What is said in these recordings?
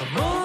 I'm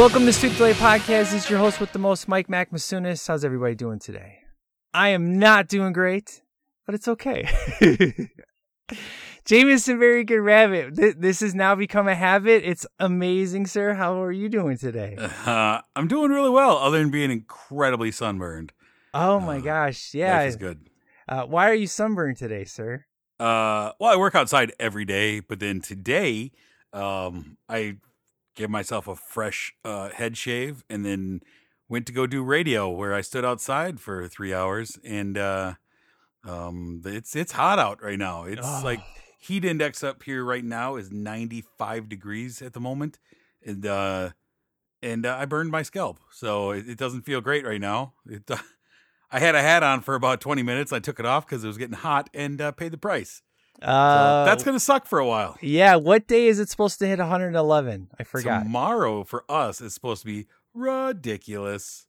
Welcome to Sweep Delay Podcast. This is your host with the most, Mike Mac Masunis. How's everybody doing today? I am not doing great, but it's okay. Jameson, very good rabbit. Th- This has now become a habit. It's amazing, sir. How are you doing today? Uh, I'm doing really well, other than being incredibly sunburned. Oh my gosh, yeah. Life is good. Uh, why are you sunburned today, sir? Uh, well, I work outside every day, but then today, um, I gave myself a fresh uh, head shave and then went to go do radio, where I stood outside for three hours, and uh, um, it's it's hot out right now. It's Oh. like heat index up here right now is 95 degrees at the moment, and uh, and uh, I burned my scalp, so it, it doesn't feel great right now. It, uh, I had a hat on for about 20 minutes. I took it off because it was getting hot and uh, paid the price. So Uh, that's gonna suck for a while. Yeah, what day is it supposed to hit 111? I forgot. Tomorrow for us is supposed to be ridiculous.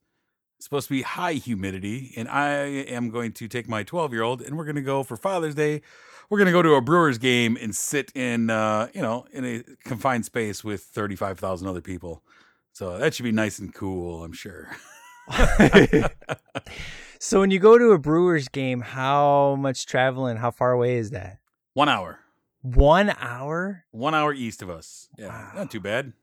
It's supposed to be high humidity, and I am going to take my 12 year old, and we're gonna go for Father's Day. We're gonna go to a Brewers game and sit in, uh, you know, in a confined space with 35,000 other people. So that should be nice and cool, I'm sure. so when you go to a Brewers game, how much traveling? How far away is that? One hour. One hour? One hour east of us. Yeah. Wow. Not too bad.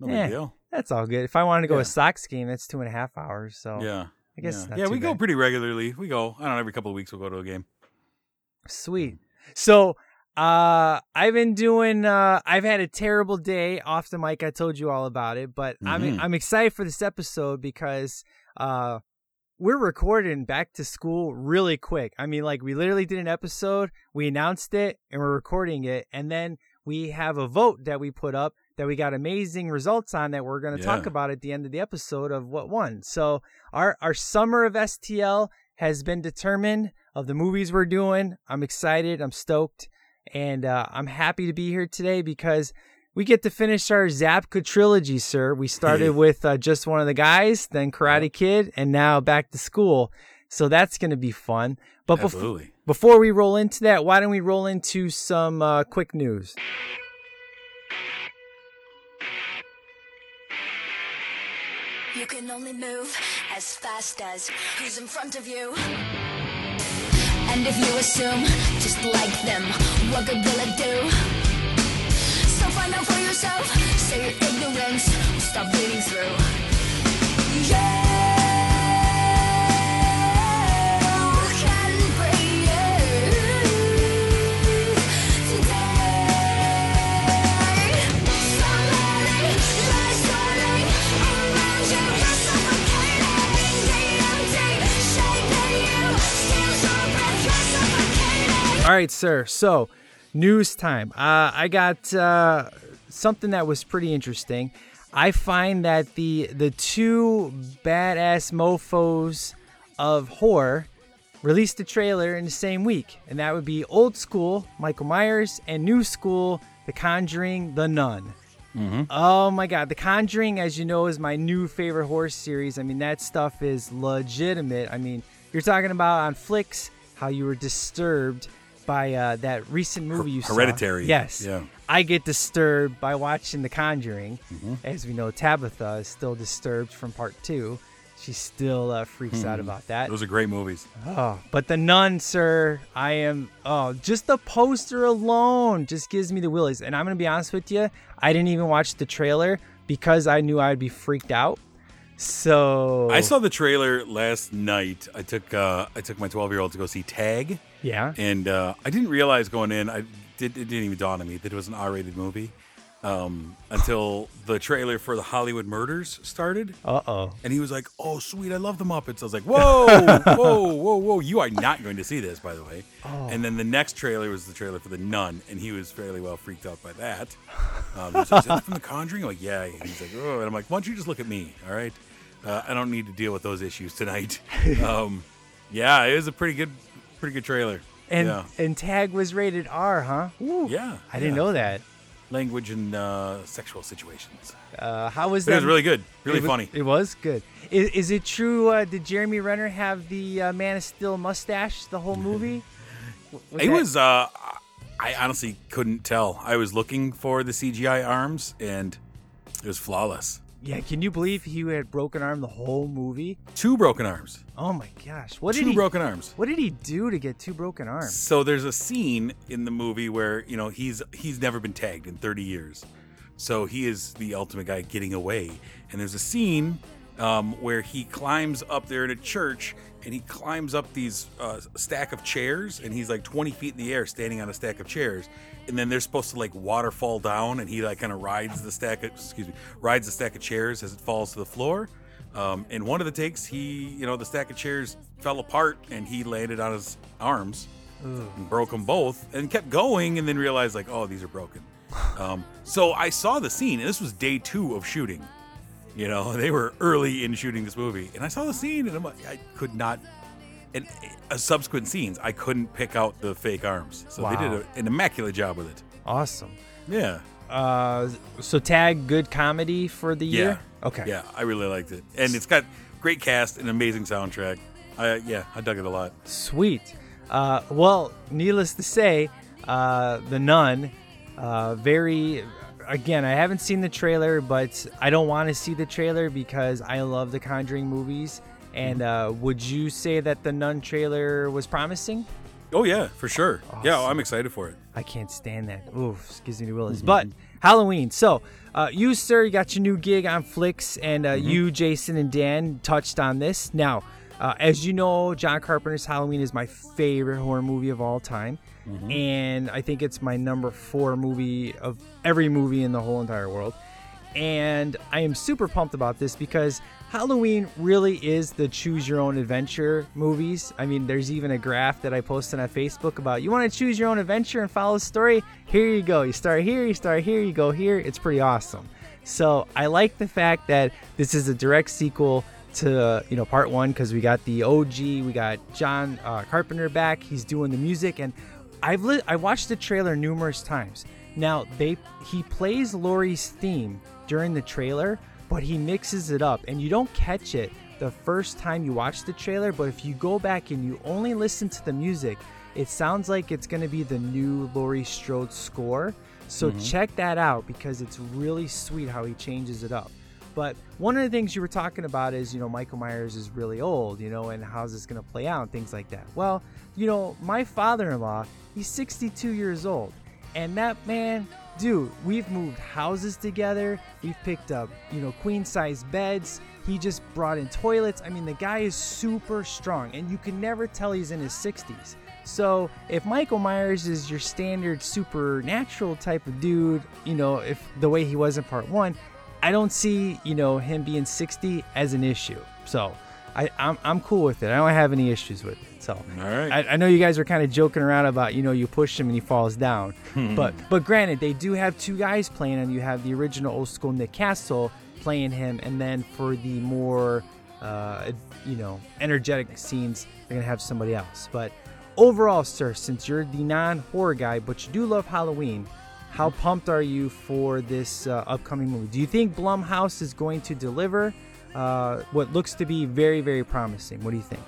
No Yeah. big deal. That's all good. If I wanted to go Yeah. a Sox game, that's two and a half hours. So Yeah. I guess yeah, yeah we go pretty regularly. We go, I don't know, every couple of weeks we'll go to a game. Sweet. So uh I've been doing uh I've had a terrible day off the mic. I told you all about it, but I'm Mhm. I'm excited for this episode because uh we're recording back to school really quick. I mean like we literally did an episode, we announced it and we're recording it and then we have a vote that we put up that we got amazing results on that we're going to talk about at the end of the episode of what won. So our our summer of STL has been determined of the movies we're doing. I'm excited. I'm stoked. And uh, I'm happy to be here today because we get to finish our Zabka trilogy, sir. We started with uh, just one of the guys, then Karate Kid, and now back to school. So that's going to be fun. But bef- before we roll into that, why don't we roll into some uh, quick news? You can only move as fast as who's in front of you. And if you assume, just like them, what good will it do? Find out for yourself, so your ignorance stop bleeding through. All right, sir. So, news time. Uh, I got uh, something that was pretty interesting. I find that the the two badass mofo's of horror released a trailer in the same week, and that would be old school Michael Myers and new school The Conjuring, The Nun. Oh my god, The Conjuring, as you know, is my new favorite horror series. I mean, that stuff is legitimate. I mean, you're talking about on Flicks how you were disturbed by uh, that recent movie you saw. Hereditary. Yes. Yeah. I get disturbed by watching The Conjuring. Mm-hmm. As we know, Tabitha is still disturbed from part two. She still uh, freaks out about that. Those are great movies. Oh, but the nun, sir, I am. Oh, just the poster alone just gives me the willies. And I'm gonna be honest with you, I didn't even watch the trailer because I knew I'd be freaked out. So I saw the trailer last night. I took uh, I took my 12 year old to go see Tag, Yeah. and uh, I didn't realize going in. I did it didn't even dawn on me that it was an R rated movie um, until the trailer for the Hollywood Murders started. Uh oh. And he was like, "Oh, sweet, I love the Muppets." I was like, "Whoa, whoa, whoa, whoa! You are not going to see this, by the way." Oh. And then the next trailer was the trailer for the Nun, and he was fairly well freaked out by that. Um, he was like, Is that from The Conjuring? I'm like, "Yeah." And he's like, "Oh," and I'm like, "Why don't you just look at me? All right, uh, I don't need to deal with those issues tonight." um, yeah, it was a pretty good, pretty good trailer. And yeah, and Tag was rated R, huh? Ooh. yeah, I didn't yeah. know that. language and uh, sexual situations. Uh, how was But that? it was really good, really it funny. It was good. Is, is it true? Uh, did Jeremy Renner have the uh, Man of Steel mustache the whole movie? It was. Uh, I honestly couldn't tell. I was looking for the CGI arms, and it was flawless. Yeah. Can you believe he had broken arm the whole movie? Two broken arms. Oh my gosh! What did Two he? broken arms. What did he do to get two broken arms? So there's a scene in the movie where you know he's he's never been tagged in 30 years, so he is the ultimate guy getting away. And there's a scene um, where he climbs up there in a church and he climbs up these uh, stack of chairs and he's like 20 feet in the air standing on a stack of chairs. And then they're supposed to like waterfall down and he like kind of rides the stack of excuse me rides the stack of chairs as it falls to the floor. Um, in one of the takes, he, you know, the stack of chairs fell apart and he landed on his arms and broke them both and kept going and then realized, like, oh, these are broken. Um, so I saw the scene and this was day two of shooting. You know, they were early in shooting this movie and I saw the scene and I'm like, I could not. And uh, subsequent scenes, I couldn't pick out the fake arms. So they did a, an immaculate job with it. Awesome. Yeah. Uh, so Tag, good comedy for the year. Yeah. Okay. Yeah, I really liked it. And it's got great cast and amazing soundtrack. I, yeah, I dug it a lot. Sweet. Uh, well, needless to say, uh, the Nun, uh, very, again, I haven't seen the trailer, but I don't want to see the trailer because I love the Conjuring movies. And uh, would you say that the Nun trailer was promising? Oh yeah, for sure. Yeah, Awesome. I'm excited for it. I can't stand that. Oof, gives me the willies. But Halloween. So, uh, you, sir, you got your new gig on Flicks, and uh, you, Jason, and Dan touched on this. Now, uh, as you know, John Carpenter's Halloween is my favorite horror movie of all time. And I think it's my number four movie of every movie in the whole entire world. And I am super pumped about this because Halloween really is the choose your own adventure movies. I mean, there's even a graph that I posted on Facebook about you want to choose your own adventure and follow the story? Here you go. You start here, you start here, you go here. It's pretty awesome. So I like the fact that this is a direct sequel to you know part one because we got the OG, we got John uh, Carpenter back. He's doing the music, and I've li- I watched the trailer numerous times. Now they he plays Laurie's theme during the trailer, but he mixes it up, and you don't catch it the first time you watch the trailer. But if you go back and you only listen to the music, it sounds like it's going to be the new Laurie Strode score. So mm-hmm. check that out because it's really sweet how he changes it up. But one of the things you were talking about is, you know, Michael Myers is really old, you know, and how's this going to play out and things like that. Well, you know, my father in law, he's 62 years old. And that man, dude, we've moved houses together. We've picked up, you know, queen size beds. He just brought in toilets. I mean, the guy is super strong, and you can never tell he's in his 60s. So if Michael Myers is your standard supernatural type of dude, you know, if the way he was in part one, I don't see, you know, him being 60 as an issue. So I, I'm, I'm cool with it. I don't have any issues with it. So All right. I, I know you guys are kind of joking around about, you know, you push him and he falls down. but but granted, they do have two guys playing him. You have the original old school Nick Castle playing him, and then for the more, uh, you know, energetic scenes, they're gonna have somebody else. But overall, sir, since you're the non-horror guy, but you do love Halloween, how pumped are you for this uh, upcoming movie? Do you think Blumhouse is going to deliver uh, what looks to be very, very promising? What do you think?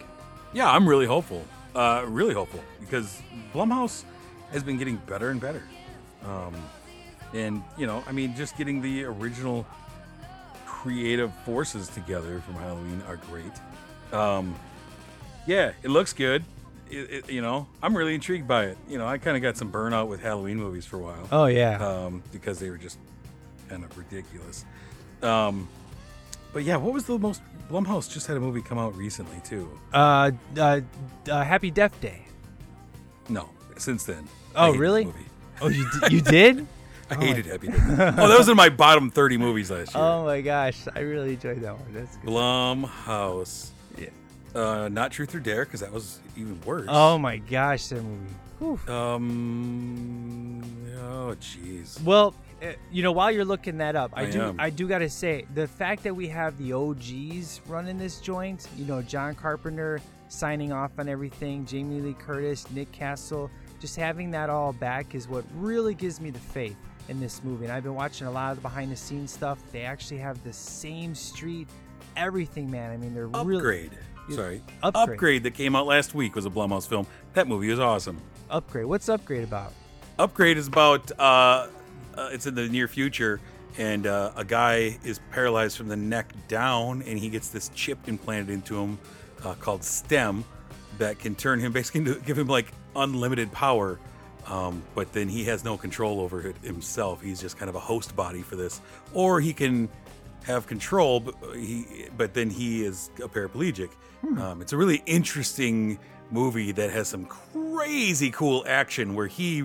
Yeah, I'm really hopeful. Uh, really hopeful because Blumhouse has been getting better and better. Um, and you know, I mean, just getting the original creative forces together from Halloween are great. Um, yeah, it looks good. It, it, you know, I'm really intrigued by it. You know, I kind of got some burnout with Halloween movies for a while Oh yeah. um, because they were just kind of ridiculous. Um, but yeah, what was the most? Blumhouse just had a movie come out recently too. Uh, uh, uh, Happy Death Day. No, since then. Oh, really? Oh, you d- you did? I hated Happy Death Day. Oh, that was in my bottom 30 movies last year. Oh my gosh, I really enjoyed that one. That's good. Blumhouse. Yeah. Uh, not Truth or Dare, because that was even worse. Oh my gosh, that movie. Whew. Um. Oh, jeez. Well, you know, while you're looking that up, I, I do am. I do gotta say the fact that we have the OGs running this joint, you know, John Carpenter signing off on everything, Jamie Lee Curtis, Nick Castle, just having that all back is what really gives me the faith in this movie. And I've been watching a lot of the behind the scenes stuff. They actually have the same street, everything, man. I mean, they're really Upgrade. Yeah, Sorry. Upgrade. that came out last week was a Blumhouse film. That movie was awesome. upgrade. What's upgrade about? Upgrade is about uh, uh, it's in the near future, and uh, a guy is paralyzed from the neck down, and he gets this chip implanted into him uh, called STEM that can turn him basically into, give him like unlimited power. Um, but then he has no control over it himself. He's just kind of a host body for this, or he can have control, but he but then he is a paraplegic. Um, it's a really interesting movie that has some crazy cool action where he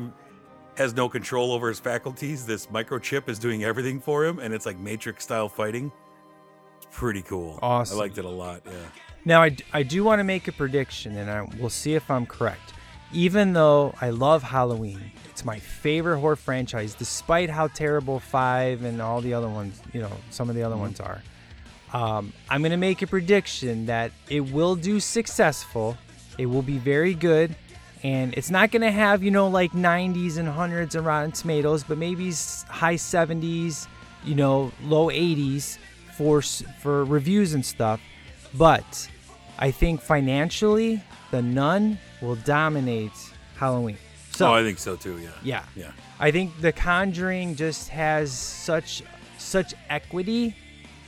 has no control over his faculties. This microchip is doing everything for him, and it's like Matrix style fighting. It's pretty cool. Awesome. I liked it a lot. Yeah. Now, I, I do want to make a prediction, and I, we'll see if I'm correct. Even though I love Halloween, it's my favorite horror franchise, despite how terrible Five and all the other ones, you know, some of the other ones are. Um, I'm going to make a prediction that it will do successful. It will be very good. And it's not going to have, you know, like 90s and hundreds of Rotten Tomatoes, but maybe high 70s, you know, low 80s for for reviews and stuff. But I think financially, The Nun will dominate Halloween. So oh, I think so too. Yeah. yeah, Yeah. I think The Conjuring just has such such equity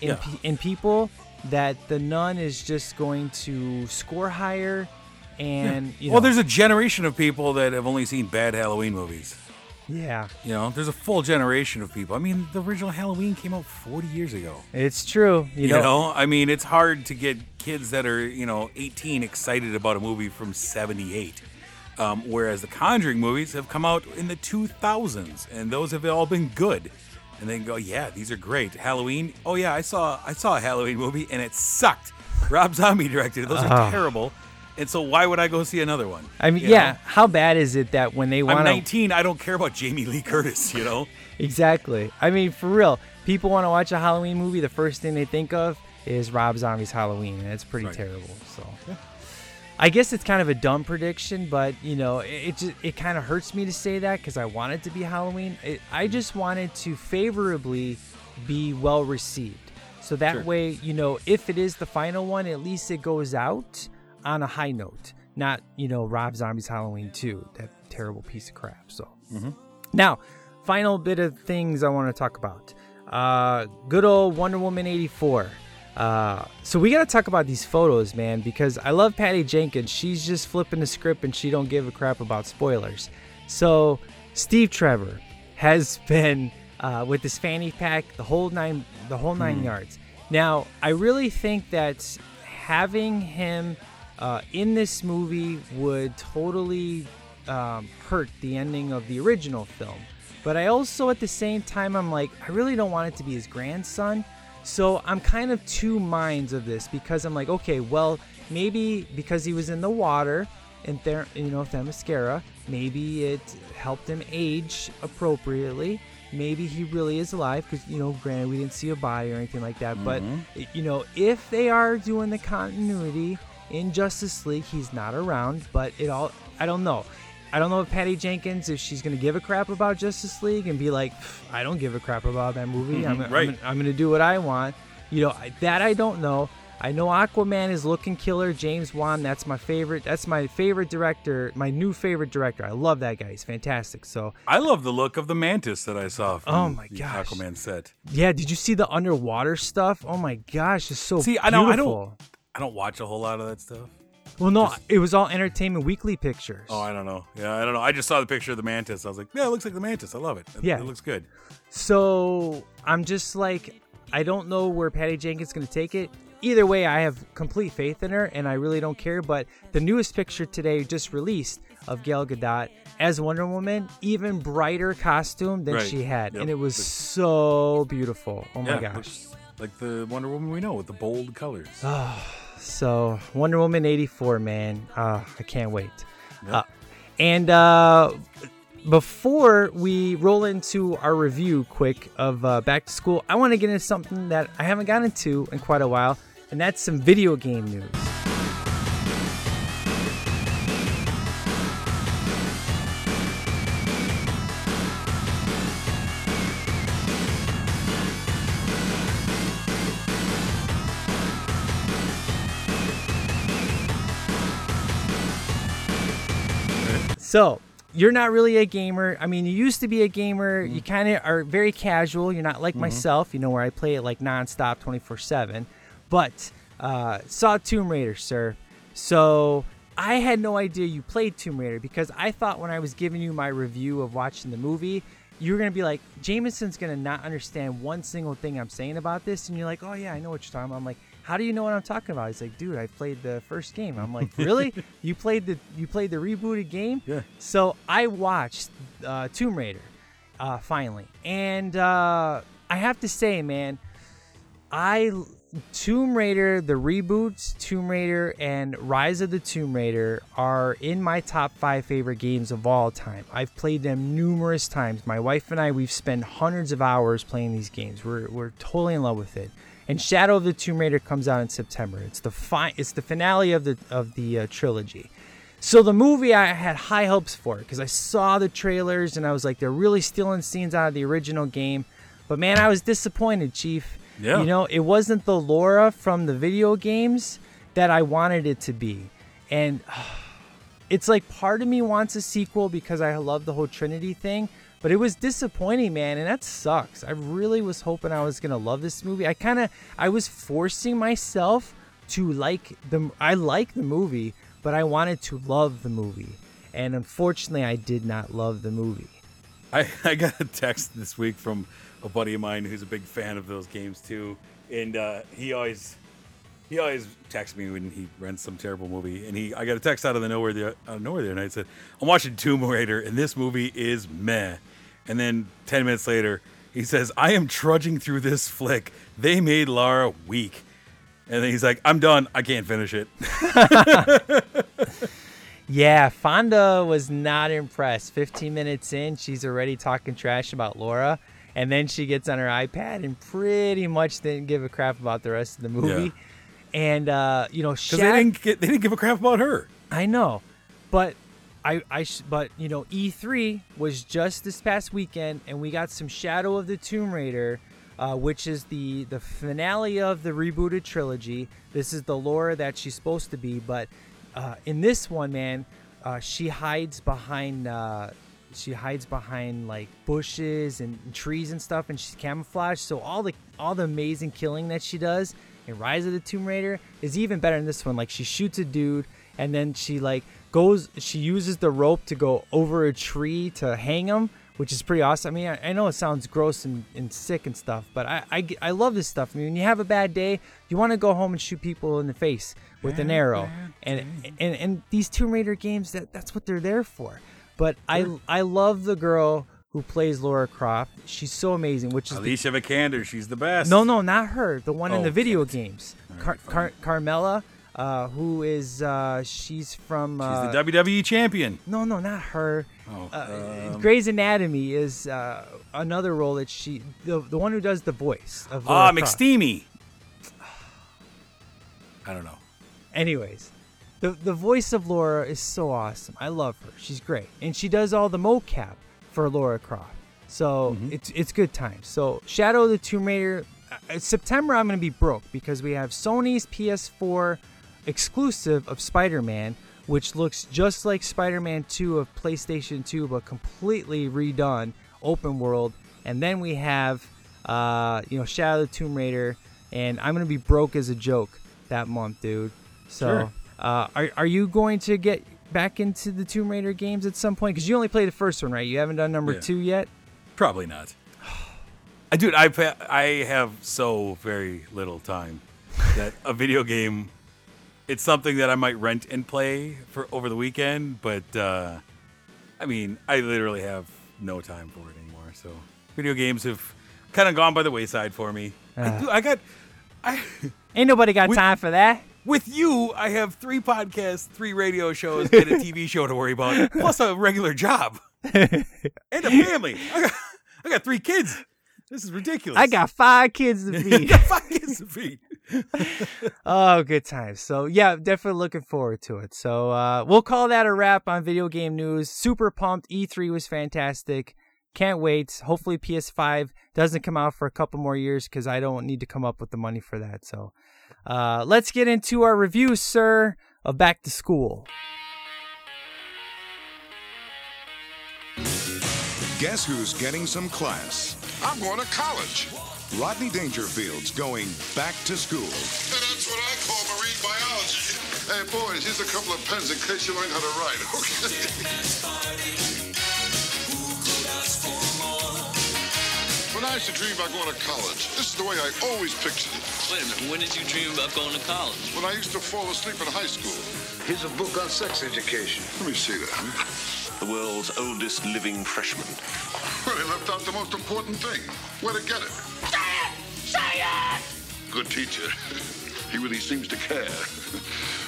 in Yeah. in people that The Nun is just going to score higher, and you know, Well, there's a generation of people that have only seen bad Halloween movies. yeah, You know, there's a full generation of people. I mean, the original Halloween came out 40 years ago. it's true. You, You know, know, I mean, it's hard to get kids that are, you know, 18 excited about a movie from 78. Um, whereas the Conjuring movies have come out in the 2000s, and those have all been good. And then go, yeah, these are great. Halloween, oh yeah, I saw I saw a Halloween movie and it sucked. Rob Zombie directed it. Those are terrible. And so why would I go see another one? I mean, yeah. know? How bad is it that when they want? I'm want to 19. I don't care about Jamie Lee Curtis. You know. Exactly. I mean, for real, people want to watch a Halloween movie. The first thing they think of is Rob Zombie's Halloween, and it's pretty Right. terrible. So, I guess it's kind of a dumb prediction, but you know, it it, just, it kind of hurts me to say that because I want it to be Halloween. It, I mm-hmm. just wanted to favorably be well received, so that Sure. way, you know, if it is the final one, at least it goes out on a high note, not you know Rob Zombie's Halloween 2, that terrible piece of crap. So. Now, final bit of things I want to talk about. Uh, good old Wonder Woman 84. Uh, so we got to talk about these photos, man, because I love Patty Jenkins. She's just flipping the script and she don't give a crap about spoilers. So Steve Trevor has been uh, with this fanny pack the whole nine, the whole nine yards. Now, I really think that having him uh, in this movie would totally um, hurt the ending of the original film. But I also, at the same time, I'm like, I really don't want it to be his grandson. So I'm kind of two minds of this because I'm like, okay, well, maybe because he was in the water and there, you know, Themyscira, maybe it helped him age appropriately. Maybe he really is alive because you know, granted, we didn't see a body or anything like that. But you know, if they are doing the continuity in Justice League, he's not around. But it all, I don't know. I don't know if Patty Jenkins, if she's gonna give a crap about Justice League and be like, I don't give a crap about that movie. Mm-hmm, I'm, right. I'm, I'm gonna do what I want. You know, that I don't know. I know Aquaman is looking killer. James Wan, that's my favorite. That's my favorite director. My new favorite director. I love that guy. He's fantastic. So I love the look of the mantis that I saw from Oh my the gosh. Aquaman set. yeah, did you see the underwater stuff? Oh my gosh, it's so See, I know I don't I don't watch a whole lot of that stuff. Well, no, it was all Entertainment Weekly pictures. Oh, I don't know. Yeah, I don't know. I just saw the picture of the mantis. I was like, yeah, it looks like the mantis. I love it. It, Yeah. it looks good. So I'm just like, I don't know where Patty Jenkins is going to take it. Either way, I have complete faith in her, and I really don't care. But the newest picture today just released of Gal Gadot as Wonder Woman, even brighter costume than Right. she had, Yep. and it was so beautiful. Oh my yeah, gosh! Like the Wonder Woman we know with the bold colors. So Wonder Woman '84, man, uh, I can't wait. Yep. Uh, and uh, before we roll into our review, quick of uh, Back to School, I want to get into something that I haven't gotten into in quite a while, and that's some video game news. So, you're not really a gamer. I mean, you used to be a gamer. You kind of are very casual. You're not like myself, you know, where I play it like nonstop 24 7. But uh, saw Tomb Raider, sir. So, I had no idea you played Tomb Raider because I thought when I was giving you my review of watching the movie, you were going to be like, Jameson's going to not understand one single thing I'm saying about this. And you're like, oh, yeah, I know what you're talking about. I'm like, how do you know what I'm talking about? He's like, dude, I played the first game. I'm like, really? you played the you played the rebooted game? Yeah. So I watched uh, Tomb Raider uh, finally, and uh, I have to say, man, I Tomb Raider, the reboots, Tomb Raider, and Rise of the Tomb Raider are in my top five favorite games of all time. I've played them numerous times. My wife and I, we've spent hundreds of hours playing these games. We're, we're totally in love with it. And Shadow of the Tomb Raider comes out in September. It's the fi- it's the finale of the of the uh, trilogy. So the movie I had high hopes for because I saw the trailers and I was like, they're really stealing scenes out of the original game. But man, I was disappointed, Chief. Yeah. You know, it wasn't the Laura from the video games that I wanted it to be. And it's like part of me wants a sequel because I love the whole Trinity thing, but it was disappointing, man, and that sucks. I really was hoping I was gonna love this movie. I kind of I was forcing myself to like the I like the movie, but I wanted to love the movie, and unfortunately, I did not love the movie. I, I got a text this week from a buddy of mine who's a big fan of those games too, and uh, he always he always texts me when he rents some terrible movie, and he I got a text out of the nowhere the out of nowhere the other night said I'm watching Tomb Raider and this movie is meh, and then ten minutes later he says I am trudging through this flick. They made Lara weak, and then he's like I'm done. I can't finish it. Yeah, Fonda was not impressed. 15 minutes in, she's already talking trash about Laura, and then she gets on her iPad and pretty much didn't give a crap about the rest of the movie. And uh, you know, Shaq, they didn't get, they didn't give a crap about her. I know, but I I sh- but you know, E3 was just this past weekend, and we got some Shadow of the Tomb Raider. Uh, which is the the finale of the rebooted trilogy. This is the Laura that she's supposed to be, but uh, in this one, man, uh, she hides behind uh, she hides behind like bushes and trees and stuff, and she's camouflaged. So all the all the amazing killing that she does in Rise of the Tomb Raider is even better in this one. Like she shoots a dude, and then she like goes, she uses the rope to go over a tree to hang him. Which is pretty awesome. I mean, I, I know it sounds gross and, and sick and stuff, but I, I, I love this stuff. I mean, when you have a bad day, you want to go home and shoot people in the face with an arrow. And, and and these Tomb Raider games, that that's what they're there for. But I I love the girl who plays Laura Croft. She's so amazing. Which is the, Alicia Vikander, she's the best. no no not her. The one in Oh, the video damn it. games. Car- Car- Carmela, uh, who is uh, she's from she's uh, the WWE champion. no no not her. Oh, Uh, um, Grey's Anatomy is uh, another role that she the the one who does the voice of Laura Ah, Croft. McSteamy. I don't know. Anyways, the the voice of Laura is so awesome. I love her. She's great, and she does all the mocap for Laura Croft. So it's it's good times. So Shadow of the Tomb Raider, uh, September I'm gonna be broke because we have Sony's PS4 exclusive of Spider-Man, which looks just like Spider-Man 2 of PlayStation 2, but completely redone, open world. And then we have, uh, you know, Shadow of the Tomb Raider, and I'm gonna be broke as a joke that month, dude. So, Sure. uh, are are you going to get back into the Tomb Raider games at some point? Because you only played the first one, right? You haven't done number Yeah. two yet. Probably not. I dude, I I have so very little time that a video game. It's something that I might rent and play for over the weekend, but uh, I mean, I literally have no time for it anymore. So video games have kind of gone by the wayside for me. I, do, I got, I Ain't nobody got With- time for that. with you, I have three podcasts, three radio shows, and a TV show to worry about, plus a regular job and a family. I got, I got three kids. This is ridiculous. I got five kids to I feed. got five kids to feed. Oh, good times. So yeah, definitely looking forward to it. So uh, we'll call that a wrap on video game news. Super pumped. E3 was fantastic. Can't wait. Hopefully PS5 doesn't come out for a couple more years because I don't need to come up with the money for that. So uh, let's get into our review, sir, of Back to School. Guess who's getting some class? I'm going to college. Rodney Dangerfield's going back to school. And That's what I call marine biology. Hey, boys, here's a couple of pens in case you learn how to write, okay? When I used to dream about going to college, this is the way I always pictured it. Wait a minute, when did you dream about going to college? When I used to fall asleep in high school. Here's a book on sex education. Let me see that. The world's oldest living freshman. Well, they left out the most important thing. Where to get it. Say it! Good teacher. He really seems to care.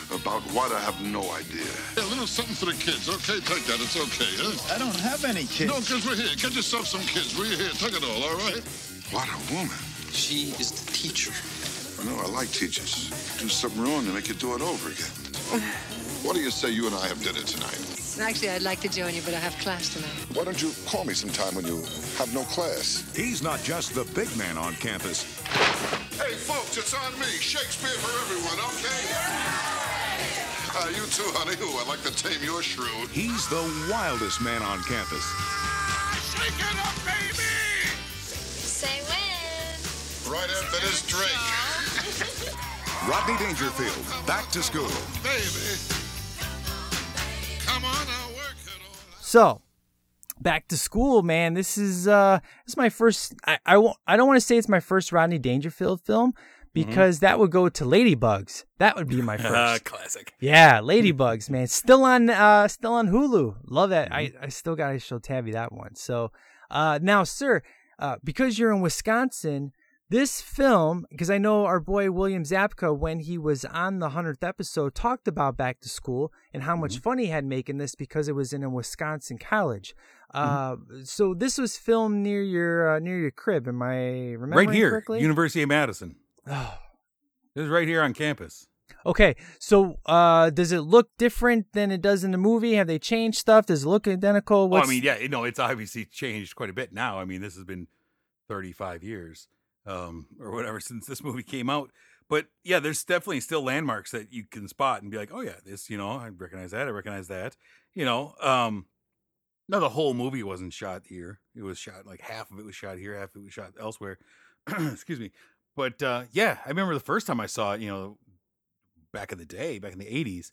About what I have no idea. a little something for the kids, okay? Take that, it's okay, huh? I don't have any kids. No, kids, we're here. Get yourself some kids. We're here. Take it all, all right? What a woman. She is the teacher. I know, I like teachers. Do something wrong, they make you do it over again. What do you say you and I have dinner tonight? Actually, I'd like to join you, but I have class tonight. Why don't you call me sometime when you have no class? He's not just the big man on campus. Hey, folks, it's on me. Shakespeare for everyone, okay? Uh, you too, honey. Ooh, I'd like to tame your shrew. He's the wildest man on campus. Shake it up, baby! Say when. Right after this drink. Rodney Dangerfield, back to school. Baby. So, back to school, man. This is uh this is my first I I, won't, I don't want to say it's my first Rodney Dangerfield film because that would go to Ladybugs. That would be my Uh, first. classic. yeah, Ladybugs, man. Still on uh still on Hulu. Love that. I I still got to show Tabby that one. So, uh now, sir, uh because you're in Wisconsin, this film, because I know our boy William Zabka, when he was on the 100th episode, talked about back to school and how much fun he had making this because it was in a Wisconsin college. Uh, so this was filmed near your uh, near your crib. Am I remembering Right here, correctly? University of Madison. Oh. This is right here on campus. Okay, so uh, does it look different than it does in the movie? Have they changed stuff? Does it look identical? Well, What's, I mean, yeah, you know, it's obviously changed quite a bit now. I mean, this has been 35 years um, or whatever since this movie came out. But yeah, there's definitely still landmarks that you can spot and be like, oh yeah, this, you know, I recognize that. I recognize that. You know, um, no, the whole movie wasn't shot here. It was shot like half of it was shot here, half of it was shot elsewhere. Excuse me. But uh, yeah, I remember the first time I saw it, you know, back in the day, back in the 80s,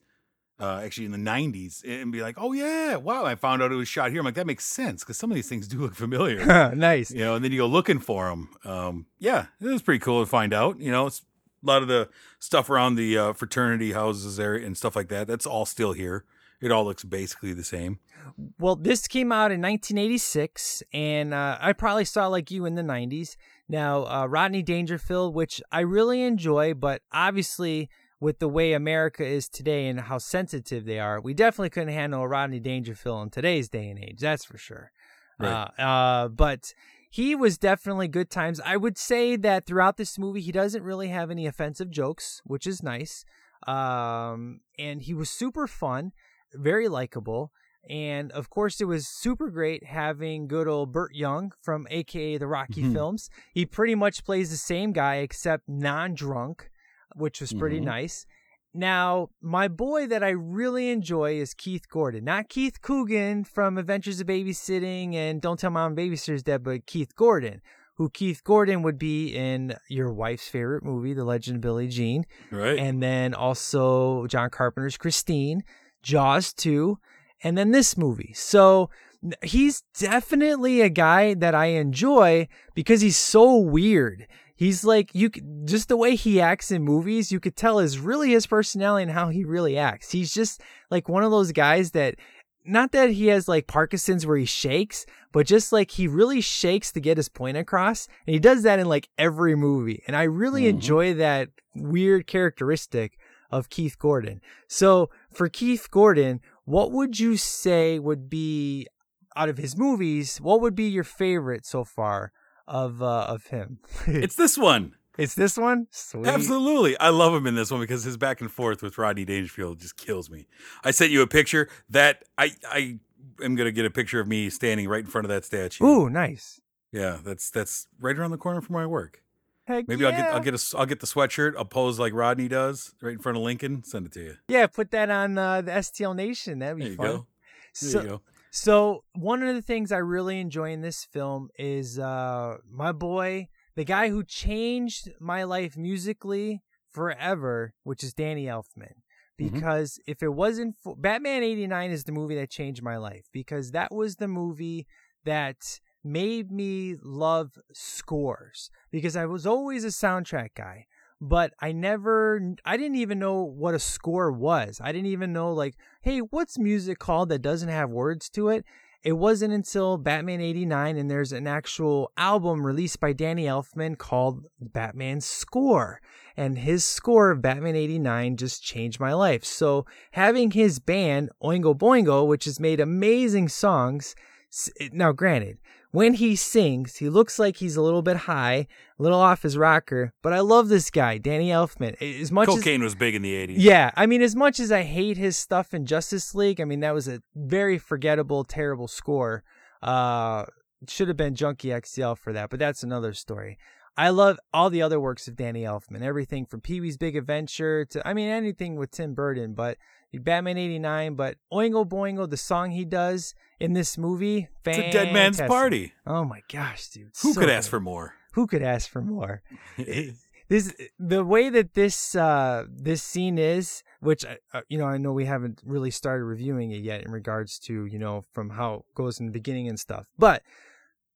uh, actually in the 90s, and be like, oh yeah, wow. I found out it was shot here. I'm like, that makes sense because some of these things do look familiar. nice. you know, and then you go looking for them. Um, yeah, it was pretty cool to find out. You know, it's a lot of the stuff around the uh, fraternity houses there and stuff like that. That's all still here. It all looks basically the same. Well, this came out in 1986, and uh, I probably saw like you in the 90s. Now, uh, Rodney Dangerfield, which I really enjoy, but obviously with the way America is today and how sensitive they are, we definitely couldn't handle a Rodney Dangerfield in today's day and age. That's for sure. Right. Uh, uh, but he was definitely good times. I would say that throughout this movie, he doesn't really have any offensive jokes, which is nice. Um, and he was super fun, very likable. And of course, it was super great having good old Burt Young from AKA the Rocky Mhm. films. He pretty much plays the same guy except non drunk, which was pretty Mhm. nice. Now, my boy that I really enjoy is Keith Gordon. Not Keith Coogan from Adventures of Babysitting and Don't Tell Mom Babysitter's Dead, but Keith Gordon, who Keith Gordon would be in your wife's favorite movie, The Legend of Billie Jean. Right. And then also John Carpenter's Christine, Jaws 2, and then this movie. So he's definitely a guy that I enjoy because he's so weird. He's like you just the way he acts in movies, you could tell is really his personality and how he really acts. He's just like one of those guys that not that he has like Parkinson's where he shakes, but just like he really shakes to get his point across. And he does that in like every movie. And I really mm-hmm. enjoy that weird characteristic of Keith Gordon. So for Keith Gordon, what would you say would be out of his movies? What would be your favorite so far of uh, of him? it's this one. it's this one. Sweet. Absolutely. I love him in this one because his back and forth with Rodney Dangerfield just kills me. I sent you a picture that I I am gonna get a picture of me standing right in front of that statue. Ooh, nice. Yeah, that's that's right around the corner from where I work. Heck Maybe I'll get. I'll get a I'll get the sweatshirt, I'll pose like Rodney does, right in front of Lincoln, send it to you. Yeah, put that on uh, the STL Nation. That'd be There fun. go. There So, you go. So one of the things I really enjoy in this film is uh, my boy, the guy who changed my life musically forever, which is Danny Elfman. Mhm. Because if it wasn't for Batman '89 is the movie that changed my life because that was the movie that made me love scores because I was always a soundtrack guy but I never I didn't even know what a score was. I didn't even know like, hey, what's music called that doesn't have words to it? It wasn't until Batman 89 and there's an actual album released by Danny Elfman called Batman Score. And his score of Batman 89 just changed my life. So having his band Oingo Boingo, which has made amazing songs, now granted, when he sings, he looks like he's a little bit high, a little off his rocker, but I love this guy, Danny Elfman. As much as Cocaine was big in the 80s. yeah, I mean, as much as I hate his stuff in Justice League, I mean that was a very forgettable, terrible score. Uh, should have been Junkie XL for that, but that's another story. I love all the other works of Danny Elfman, everything from Pee Wee's Big Adventure to, I mean, anything with Tim Burton, but Batman 89, but Oingo Boingo, the song he does in this movie, It's a dead man's party. Oh my gosh, dude. Who so could ask good. for more? Who could ask for more? this the way that this uh this scene is which uh, you know i know we haven't really started reviewing it yet in regards to you know from how it goes in the beginning and stuff but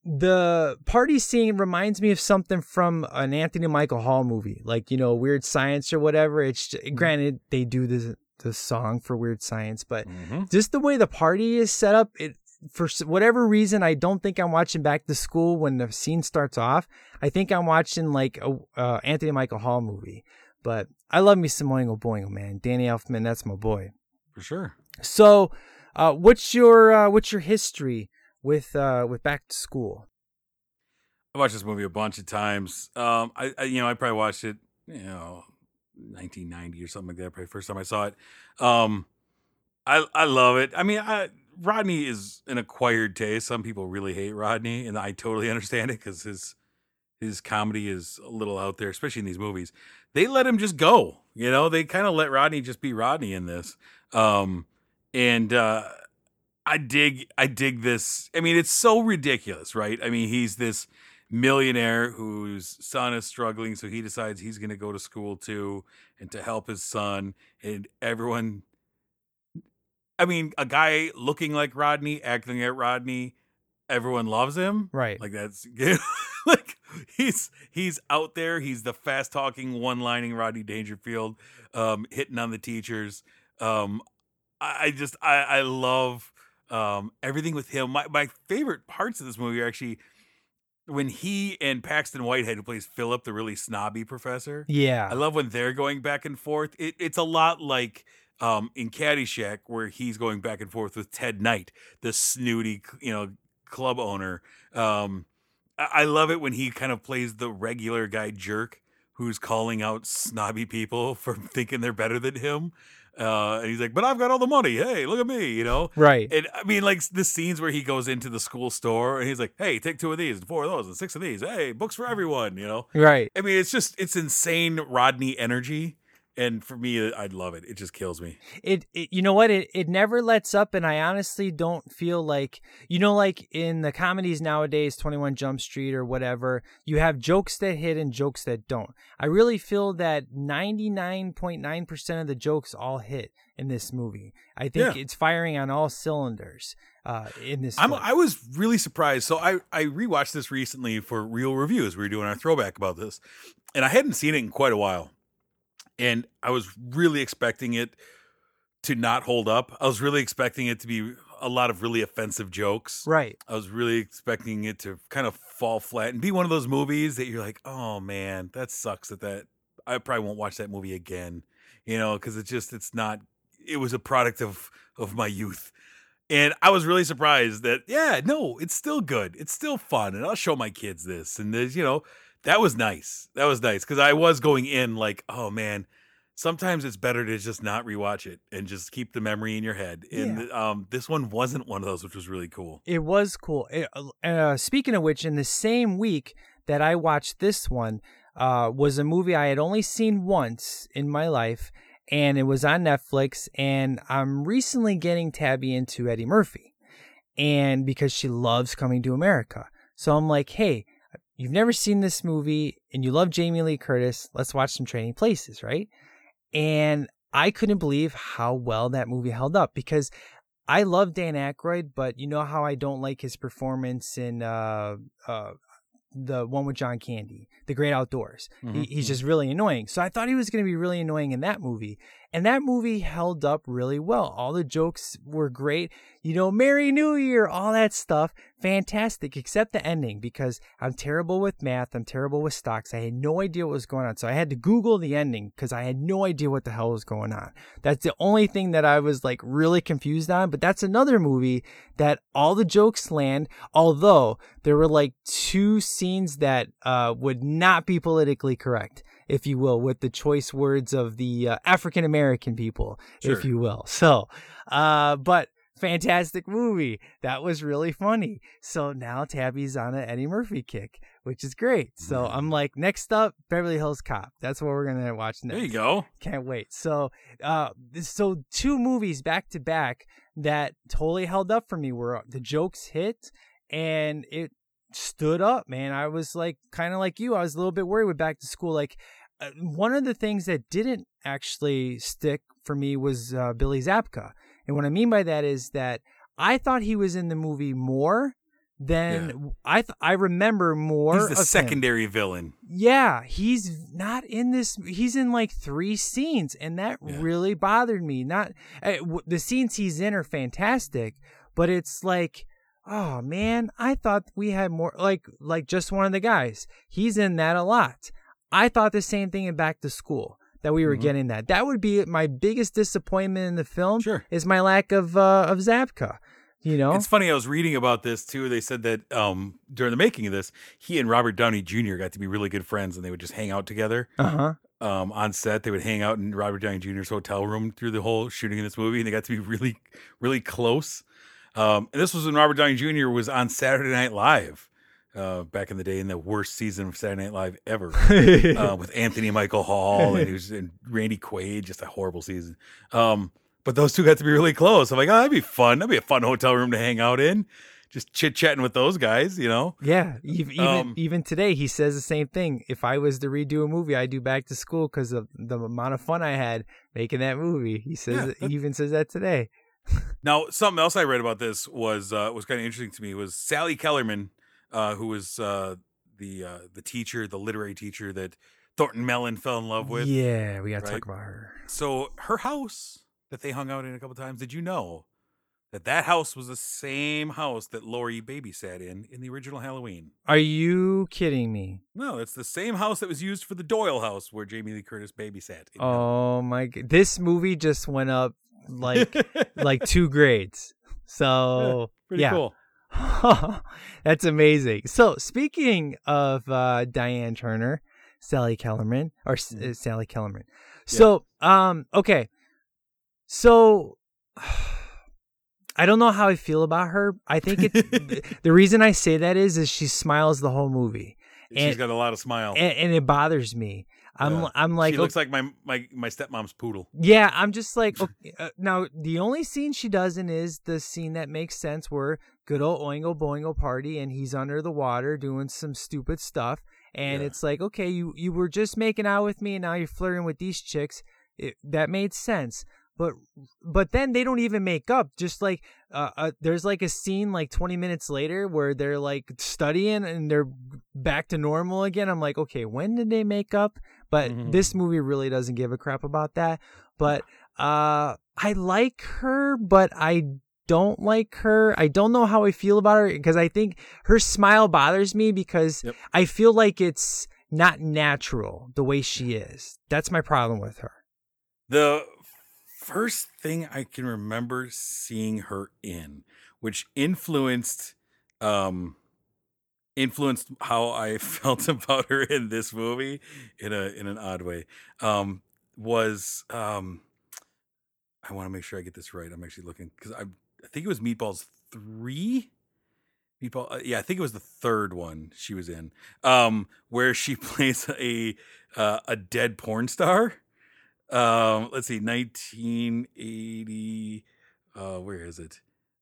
the party scene reminds me of something from an anthony michael hall movie like you know weird science or whatever it's j- granted they do the the song for weird science but just the way the party is set up it for whatever reason i don't think i'm watching back to school when the scene starts off. I think i'm watching like a uh, anthony michael hall movie but i love me some oingo boingo man. Danny elfman that's my boy. For sure. so uh, what's your uh, what's your history with uh, with back to school? I watched this movie a bunch of times. Um, I, I you know I probably watched it you know 1990 or something like that. Probably first time I saw it. Um, I I love it. I mean, I, Rodney is an acquired taste. Some people really hate Rodney, and I totally understand it because his his comedy is a little out there, especially in these movies. They let him just go. You know, they kind of let Rodney just be Rodney in this. Um, and uh, I dig I dig this. I mean, it's so ridiculous, right? I mean, he's this millionaire whose son is struggling, so he decides he's going to go to school too and to help his son and everyone I mean, a guy looking like Rodney, acting like Rodney, everyone loves him. Right. Like that's like he's he's out there. He's the fast talking, one lining Rodney Dangerfield, um, hitting on the teachers. Um, I, I just I, I love um everything with him. My my favorite parts of this movie are actually when he and Paxton Whitehead, who plays Philip, the really snobby professor. Yeah. I love when they're going back and forth. It, it's a lot like um, in Caddyshack, where he's going back and forth with Ted Knight, the snooty, you know, club owner. Um, I, I love it when he kind of plays the regular guy jerk who's calling out snobby people for thinking they're better than him. Uh, and he's like, "But I've got all the money. Hey, look at me," you know. Right. And I mean, like the scenes where he goes into the school store and he's like, "Hey, take two of these, and four of those, and six of these. Hey, books for everyone," you know. Right. I mean, it's just it's insane Rodney energy, and for me, I love it. It just kills me. it, it you know what it, it never lets up and i honestly don't feel like you know like in the comedies nowadays 21 jump street or whatever you have jokes that hit and jokes that don't i really feel that 99.9% of the jokes all hit in this movie i think Yeah. it's firing on all cylinders uh, in this I'm. I was really surprised. So I I rewatched this recently for real reviews. We were doing our throwback about this, and I hadn't seen it in quite a while, and I was really expecting it to not hold up. I was really expecting it to be a lot of really offensive jokes. right I was really expecting it to kind of fall flat and be one of those movies that you're like, oh man, that sucks. That that I probably won't watch that movie again, you know, because it's just it's not. It was a product of of my youth, and I was really surprised that yeah, no, it's still good. It's still fun, and I'll show my kids this. And there's you know that was nice. That was nice because I was going in like, oh man. Sometimes it's better to just not rewatch it and just keep the memory in your head. And um, this one wasn't one of those, which was really cool. It was cool. It- uh, speaking of which, in the same week that I watched this one, uh, was a movie I had only seen once in my life, and it was on Netflix. And I'm recently getting Tabby into Eddie Murphy, and because she loves coming to America, so I'm like, hey. You've never seen this movie and you love Jamie Lee Curtis. Let's watch some Trading Places, right? And I couldn't believe how well that movie held up because I love Dan Aykroyd, but you know how I don't like his performance in uh, uh, the one with John Candy, The Great Outdoors. He, he's just really annoying. So I thought he was going to be really annoying in that movie. And that movie held up really well. All the jokes were great. You know, Merry New Year, all that stuff. Fantastic, except the ending because I'm terrible with math. I'm terrible with stocks. I had no idea what was going on. So I had to Google the ending because I had no idea what the hell was going on. That's the only thing that I was like really confused on. But that's another movie that all the jokes land, although there were like two scenes that uh, would not be politically correct, if you will, with the choice words of the uh, African American people, if you will. So, uh, but fantastic movie. That was really funny. So now Tabby's on an Eddie Murphy kick, which is great. So I'm like, next up, Beverly Hills Cop. That's what we're gonna watch next. There you go. Can't wait. So, uh, so two movies back to back that totally held up for me were the jokes hit and it stood up, man. I was like, kind of like you. I was a little bit worried with back to school. Like, uh, one of the things that didn't actually stick for me was uh, Billy Zabka. And what I mean by that is that I thought he was in the movie more than I th- I remember more. He's of the him. secondary villain. Yeah, he's not in this. He's in like three scenes, and that really bothered me. Not uh, w- the scenes he's in are fantastic, but it's like, oh man, I thought we had more. Like, like just one of the guys. He's in that a lot. I thought the same thing in Back to School that we were Mhm. getting that. That would be my biggest disappointment in the film. Sure. is my lack of uh, of Zabka. You know, It's funny. I was reading about this too. They said that um, during the making of this, he and Robert Downey Jr. got to be really good friends, and they would just hang out together. uh huh. Um, on set, they would hang out in Robert Downey Jr.'s hotel room through the whole shooting of this movie, and they got to be really, really close. Um, and this was when Robert Downey Jr. was on Saturday Night Live uh, back in the day, in the worst season of Saturday Night Live ever, uh, with Anthony Michael Hall and he was and Randy Quaid, just a horrible season. Um, but those two got to be really close. I'm like, oh, that'd be fun. That'd be a fun hotel room to hang out in, just chit chatting with those guys, you know. Yeah, even Um, even today he says the same thing. If I was to redo a movie, I'd do Back to School because of the amount of fun I had making that movie. He says Yeah, he even says that today. Now, something else I read about this was uh, was kind of interesting to me was Sally Kellerman, uh, who was uh, the uh, the teacher, the literary teacher that Thornton Mellon fell in love with. yeah, we gotta right? talk about her. So her house that they hung out in a couple times. Did you know that that house was the same house that Laurie babysat in in the original Halloween? Are you kidding me? No, it's the same house that was used for the Doyle house where Jamie Lee Curtis babysat. Oh my! This movie just went up like like two grades. So Pretty yeah. cool. That's amazing. So, speaking of uh, Diane Turner, Sally Kellerman, or Mm-hmm. uh, Sally Kellerman. So, um, okay. So, I don't know how I feel about her. I think it's the reason I say that is, is she smiles the whole movie, And, she's got a lot of smile. and, and it bothers me. I'm Yeah. I'm like she looks like my my my stepmom's poodle. yeah, I'm just like okay, uh, now. The only scene she doesn't is the scene that makes sense, where good old Oingo Boingo party, and he's under the water doing some stupid stuff, and Yeah. it's like, okay, you you were just making out with me, and now you're flirting with these chicks. It, that made sense, but but then they don't even make up. Just like uh, uh, there's like a scene like 20 minutes later where they're like studying and they're back to normal again. I'm like, okay, when did they make up? But Mhm. this movie really doesn't give a crap about that. But uh, I like her, but I don't like her. I don't know how I feel about her because I think her smile bothers me because Yep. I feel like it's not natural the way she is. That's my problem with her. The first thing I can remember seeing her in, which influenced um influenced how I felt about her in this movie in a in an odd way. Um was um I want to make sure I get this right. I'm actually looking cuz I I think it was Meatballs 3 Meatball uh, yeah, I think it was the third one she was in. Um where she plays a uh, a dead porn star um let's see 1980 uh where is it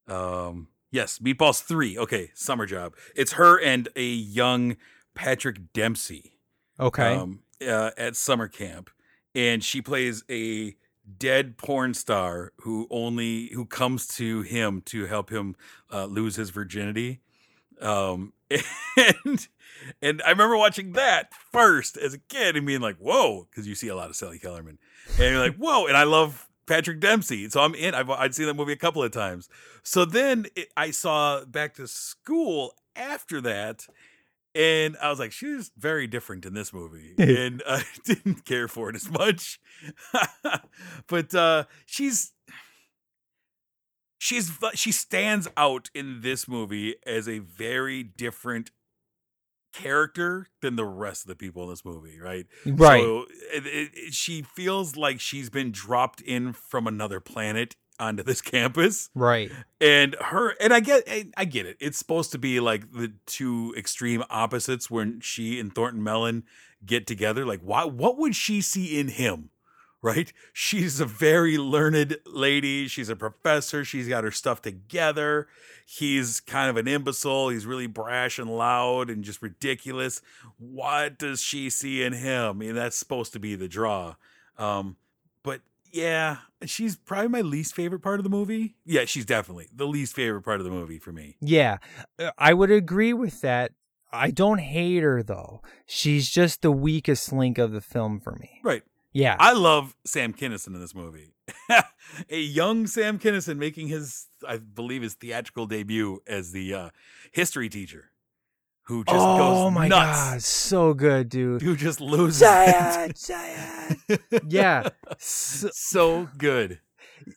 um yes meatballs 3 okay summer job. It's her and a young patrick dempsey Okay. um uh, at summer camp and she plays a dead porn star who only who comes to him to help him uh, lose his virginity. Um and and i remember watching that first as a kid and being like whoa because you see a lot of sally kellerman. And you're like whoa and i love patrick dempsey so i'm in. I've i'd seen that movie a couple of times. So then it, i saw back to school after that and I was like, she's very different in this movie, and I didn't care for it as much. but uh, she's she's she stands out in this movie as a very different character than the rest of the people in this movie, right? Right. So it, it, it- she feels like she's been dropped in from another planet onto this campus. Right. And her and I get I get it. It's supposed to be like the two extreme opposites when she and Thornton Mellon get together. Like why what would she see in him? Right? She's a very learned lady. She's a professor. She's got her stuff together. He's kind of an imbecile. He's really brash and loud and just ridiculous. What does she see in him? I mean, that's supposed to be the draw. Um, but yeah, she's probably my least favorite part of the movie. Yeah, she's definitely the least favorite part of the movie for me. Yeah, uh, I would agree with that. I don't hate her though. She's just the weakest link of the film for me. Right. Yeah. I love Sam Kinison in this movie. a young Sam Kinison making his, I believe, his theatrical debut as the uh, history teacher, who just oh goes Oh my nuts. god, so good, dude. Who just loses Say it. it, yeah. So, so good.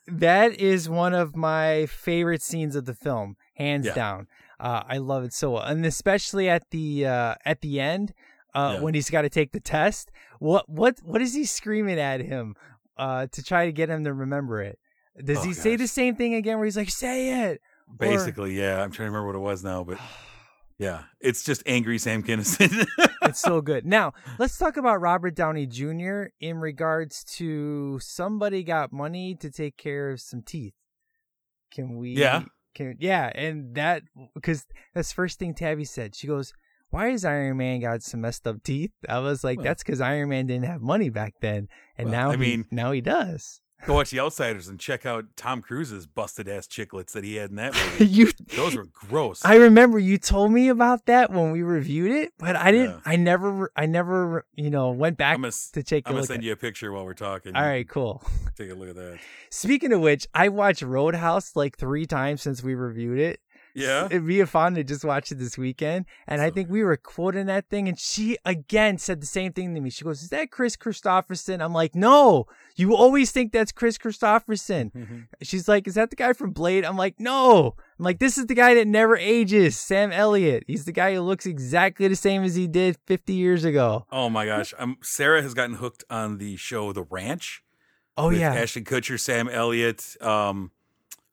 that is one of my favorite scenes of the film, hands Yeah. down. Uh, I love it so well, and especially at the uh, at the end uh, Yeah. when he's got to take the test. What what what is he screaming at him uh, to try to get him to remember it? Does Oh, he say the same thing again where he's like, "Say it"? Or- Basically, yeah. I'm trying to remember what it was now, but yeah, it's just angry Sam Kinison. it's so good. Now, let's talk about Robert Downey Jr. in regards to somebody got money to take care of some teeth. Can we? Yeah. Can yeah, and that because that's first thing Tabby said. She goes, "Why is Iron Man got some messed up teeth?" I was like, Well- "That's because Iron Man didn't have money back then, and Well, now I he- mean- now he does." Go watch The Outsiders and check out Tom Cruise's busted ass chiclets that he had in that movie. you Those were gross. I remember you told me about that when we reviewed it, but I didn't. Yeah. I never. I never. You know, went back gonna, to take a I'm gonna send at you a picture while we're talking. All right, cool. Take a look at that. Speaking of which, I watched Roadhouse like three times since we reviewed it. Yeah? It'd be fun to just watch it this weekend. And I think we were quoting that thing, and she again said the same thing to me. She goes, Is that Kris Kristofferson? I'm like, No, you always think that's Kris Kristofferson. She's like, Is that the guy from Blade? I'm like, No. I'm like, This is the guy that never ages, Sam Elliott. He's the guy who looks exactly the same as he did 50 years ago. Oh my gosh. Um, Sarah has gotten hooked on the show The Ranch. Oh, yeah. Ashton Kutcher, Sam Elliott, um,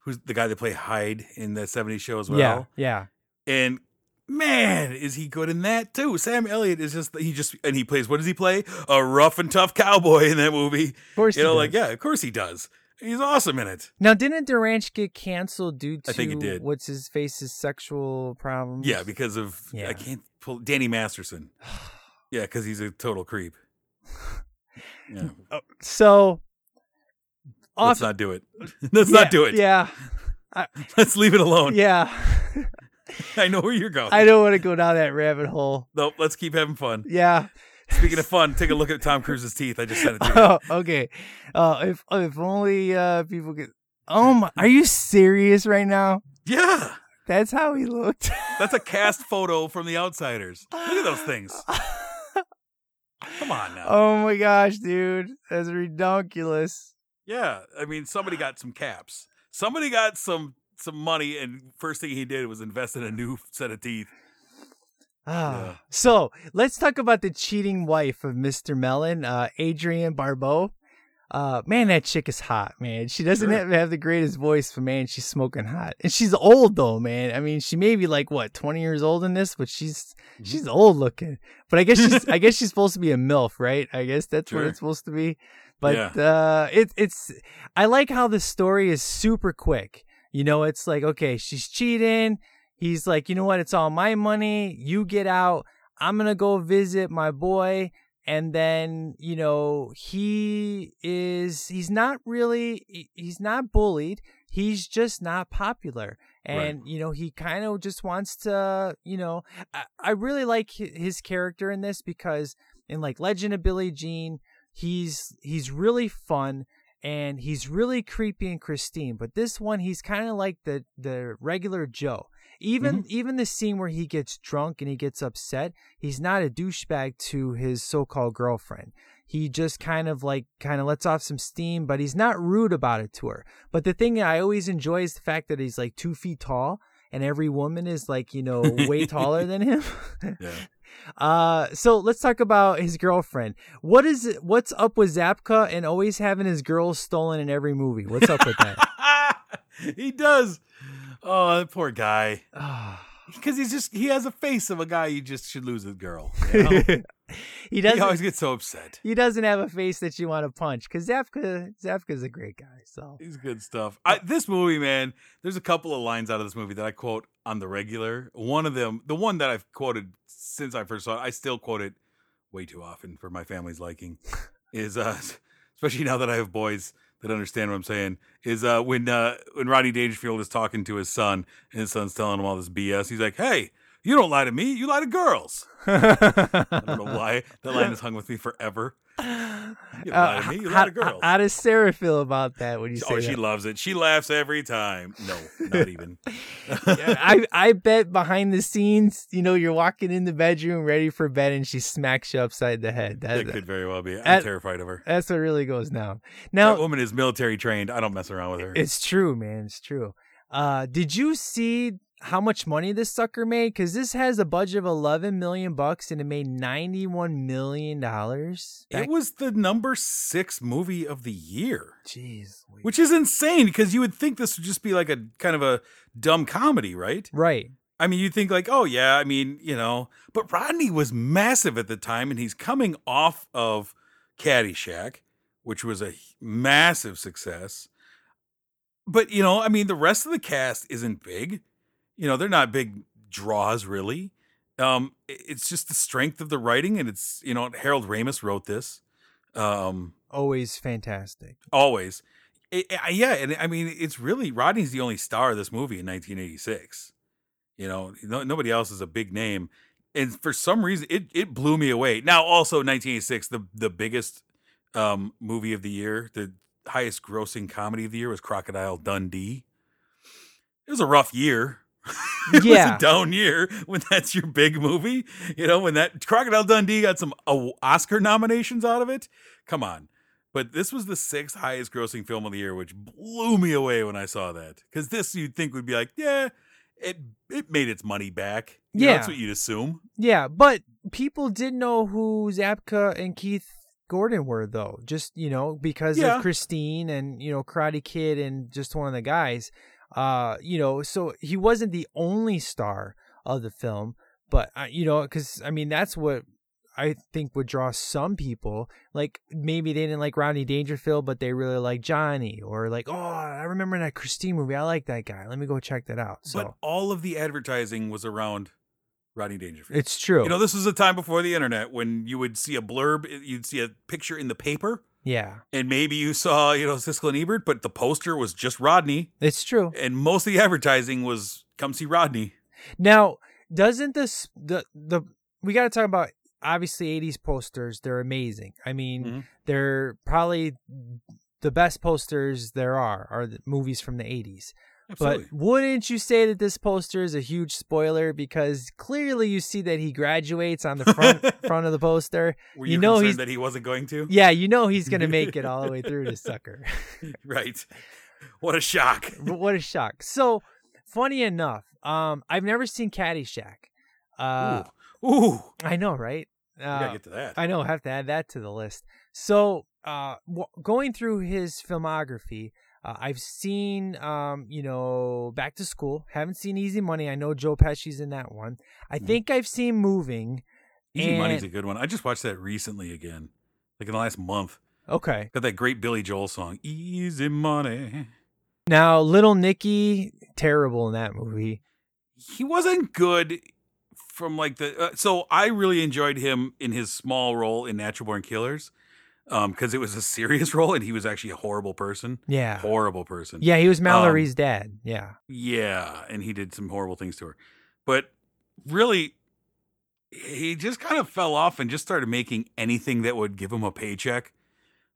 who's the guy that played Hyde in the 70s show as well. yeah, yeah. And man, is he good in that too? Sam Elliott is just he just and he plays what does he play? A rough and tough cowboy in that movie. Of course you he know, like does. yeah, of course he does. He's awesome in it. Now, didn't the ranch get canceled due to I think it did. what's his face's sexual problems? Yeah, because of Yeah. I can't pull Danny Masterson. Yeah, because he's a total creep. Yeah, oh, So, let's not do it. let's yeah, not do it. Yeah, Let's leave it alone. yeah. I know where you're going. I don't want to go down that rabbit hole. Nope. Let's keep having fun. Yeah. Speaking of fun, take a look at Tom Cruise's teeth. I just sent it to you. Oh, okay. Uh, if if only uh people could. Oh my! Are you serious right now? Yeah, That's how he looked. that's a cast photo from The Outsiders. Look at those things. Come on now. oh my gosh, dude, that's ridiculous. Yeah, I mean, somebody got some caps. Somebody got some some money, and first thing he did was invest in a new set of teeth. Ah. Yeah. So let's talk about the cheating wife of Mr. Mellon, uh, Adrienne Barbeau. Uh, man, that chick is hot, man. She doesn't Sure. have, have the greatest voice, but man, she's smoking hot. And she's old though, man. I mean, she may be like what, 20 years old in this, but she's Mm-hmm. she's old looking. But I guess she's I guess she's supposed to be a MILF, right? I guess that's what it's supposed to be. But Yeah. uh it it's I like how the story is super quick. You know, it's like, okay, she's cheating. He's like, you know what? It's all my money. You get out. I'm going to go visit my boy. And then, you know, he is, he's not really he's not bullied. He's just not popular. And, you know, he kind of just wants to, you know, I, I really like his character in this because in like Legend of Billie Jean, he's, he's really fun and he's really creepy and Christine. But this one, he's kind of like the the regular Joe. Even even the scene where he gets drunk and he gets upset, he's not a douchebag to his so-called girlfriend. He just kind of like kind of lets off some steam, but he's not rude about it to her. But the thing I always enjoy is the fact that he's like two feet tall, and every woman is like you know way taller than him. Yeah. Uh, so let's talk about his girlfriend. What is it? What's up with Zabka and always having his girls stolen in every movie? What's up with that? he does. Oh, that poor guy. Because he's just he has a face of a guy you just should lose a girl. you know? he he doesn't. always gets so upset. he doesn't have a face that you want to punch. Because Zabka, Zabka's a great guy. So He's good stuff. I, this movie, man, there's a couple of lines out of this movie that I quote on the regular. One of them, the one that I've quoted since I first saw it, I still quote it way too often for my family's liking. Is uh, especially now that I have boys that understand what I'm saying. Is uh, when uh, when Rodney Dangerfield is talking to his son, and his son's telling him all this BS. He's like, "Hey, you don't lie to me. You lie to girls." I don't know why that line has hung with me forever. To me. You how, girls. how does Sarah feel about that when you say Oh, she loves it. She laughs every time. No, not even. I I bet behind the scenes, you know, you're walking in the bedroom ready for bed, and she smacks you upside the head. That, That could very well be. I'm That- terrified of her. that's what really goes down. Now, that woman is military trained. I don't mess around with her. it's true, man. It's true. Uh, did you see how much money this sucker made? Because this has a budget of 11 million bucks, and it made 91 million dollars. It was the number six movie of the year, Jeez. which is insane because you would think this would just be like a kind of a dumb comedy, right? Right. I mean, you think like, oh yeah, I mean, you know, but Rodney was massive at the time, and he's coming off of Caddyshack, which was a massive success. But you know, I mean, the rest of the cast isn't big. You know, they're not big draws really. Um, it's just the strength of the writing, and it's you know, Harold Ramis wrote this. Um, Always fantastic. always. I- I- yeah, and I mean, it's really Rodney's the only star of this movie in 1986. You know, no, nobody else is a big name, and for some reason, it it blew me away. Now, also 1986, the the biggest um, movie of the year, the highest grossing comedy of the year was Crocodile Dundee. It was a rough year. it Yeah. was a down year when that's your big movie. You know, when that Crocodile Dundee got some Oscar nominations out of it. Come on. But this was the sixth highest grossing film of the year, which blew me away when I saw that. Because this you'd think would be like, yeah, it it made its money back. You know, that's what you'd assume. Yeah, but people didn't know who Zabka and Keith Gordon were, though. Just you know, because Yeah. of Christine and you know Karate Kid and just one of the guys. Uh, you know, so he wasn't the only star of the film, but uh, you know, because I mean, that's what I think would draw some people. Like maybe they didn't like Rodney Dangerfield, but they really like Johnny, or like, oh, I remember that Christine movie. I like that guy. Let me go check that out. So But all of the advertising was around Rodney Dangerfield. it's true. You know, this was a time before the internet when you would see a blurb, you'd see a picture in the paper, yeah, and maybe you saw, you know, Siskel and Ebert, but the poster was just Rodney, it's true. and most of the advertising was come see Rodney. Now, doesn't this the the we got to talk about obviously 80s posters, they're amazing. I mean, Mhm. they're probably the best posters there are are the movies from the 80s. Absolutely. But wouldn't you say that this poster is a huge spoiler because clearly you see that he graduates on the front front of the poster. Were you you, know he's that he wasn't going to? Yeah, you know he's going to make it all the way through this sucker. right. What a shock. what a shock. So, funny enough, um I've never seen Caddyshack. Uh Ooh. Ooh. I know, right? Uh, gotta get to that. I know. I have to add that to the list. So, uh, w- going through his filmography, uh, I've seen, um, you know, Back to School. Haven't seen Easy Money. I know Joe Pesci's in that one. I think I've seen Moving. Easy Money's a good one. I just watched that recently again, like in the last month. Okay. Got that great Billy Joel song, Easy Money. Now, Little Nicky, terrible in that movie. He wasn't good from like the. Uh, so I really enjoyed him in his small role in Natural Born Killers because it was a serious role and he was actually a horrible person. Yeah. Horrible person. Yeah, he was Um, Mallory's dad. Yeah. Yeah, and he did some horrible things to her. But really, he just kind of fell off and just started making anything that would give him a paycheck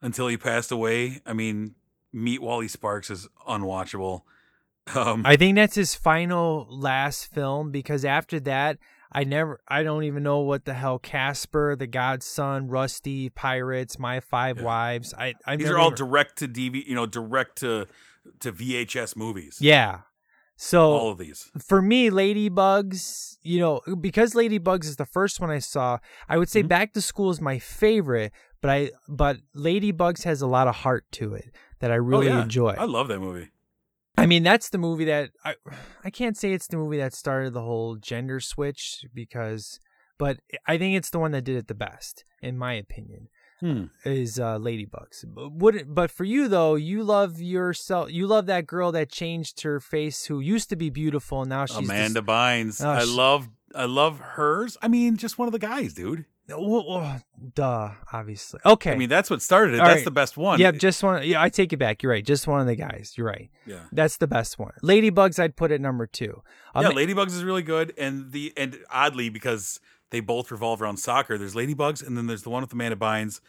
until he passed away. I mean, Meet Wally Sparks is unwatchable. Um, I think that's his final last film because after that, I never, I don't even know what the hell Casper, The Godson, Rusty, Pirates, My Five Wives. I, I these are all direct to DV, you know, direct to to VHS movies. yeah. So all of these. for me, Ladybugs, you know, because Ladybugs is the first one I saw, I would say Mm-hmm. Back to School is my favorite, but I, but Ladybugs has a lot of heart to it that I really oh, yeah. enjoy. I love that movie. I mean, that's the movie that I I can't say it's the movie that started the whole gender switch because, but I think it's the one that did it the best, in my opinion. Hmm. Is uh, Ladybugs. But would it, but for you though, you love yourself. You love that girl that changed her face, who used to be beautiful, and now she's this- Amanda Bynes. Oh, I she- love I love hers. I mean, just one of the guys, dude. Duh, obviously. Okay. I mean, that's what started it. All That's right. the best one. Yep, just one. Yeah, I take it back. You're right. Just one of the guys. You're right. Yeah. That's the best one. Ladybugs, I'd put at number two. Um, yeah, Ladybugs is really good, and the and oddly because they both revolve around soccer. There's Ladybugs, and then there's the one with Amanda Bynes.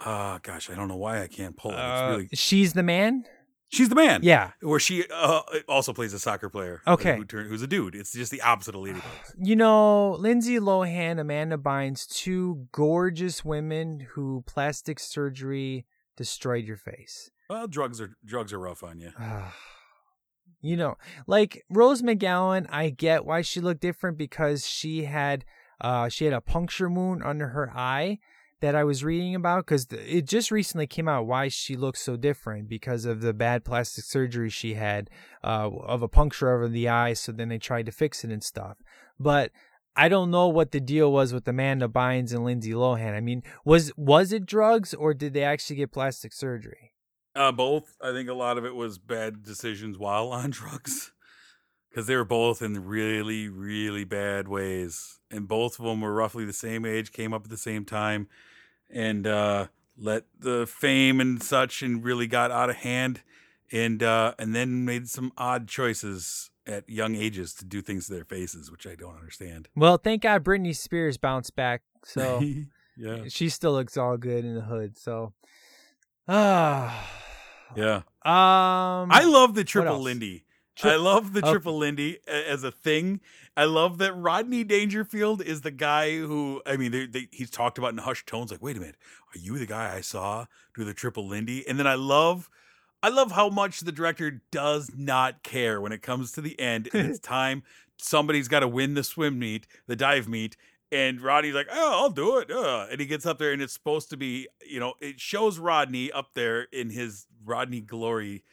Uh gosh, I don't know why I can't pull it. It's uh, really she's the man. She's the man. Yeah. where she uh, also plays a soccer player. Okay. who turn, who's a dude. It's just the opposite of Ladybugs. You know, Lindsay Lohan, Amanda Bynes, two gorgeous women who plastic surgery destroyed your face. Well, drugs are drugs are rough on you. you know, like Rose McGowan, I get why she looked different because she had uh she had a puncture wound under her eye that I was reading about because it just recently came out why she looks so different because of the bad plastic surgery she had uh, of a puncture over the eye. So then they tried to fix it and stuff. But I don't know what the deal was with Amanda Bynes and Lindsay Lohan. I mean, was was it drugs or did they actually get plastic surgery? Uh, both. I think a lot of it was bad decisions while on drugs, because they were both in really, really bad ways, and both of them were roughly the same age, came up at the same time, and uh, let the fame and such, and really got out of hand, and uh, and then made some odd choices at young ages to do things to their faces, which I don't understand. Well, thank God Britney Spears bounced back. So yeah, she still looks all good in the hood. So, ah, yeah. um, I love the triple? Lindy. Tri- I love the Okay. triple Lindy as a thing. I love that Rodney Dangerfield is the guy who I mean, they, they, he's talked about in hushed tones. Like, wait a minute, are you the guy I saw do the triple Lindy? And then I love, I love how much the director does not care when it comes to the end and it's time. Somebody's got to win the swim meet, the dive meet. And Rodney's like, oh, I'll do it. Uh. And he gets up there, and it's supposed to be, you know, it shows Rodney up there in his Rodney glory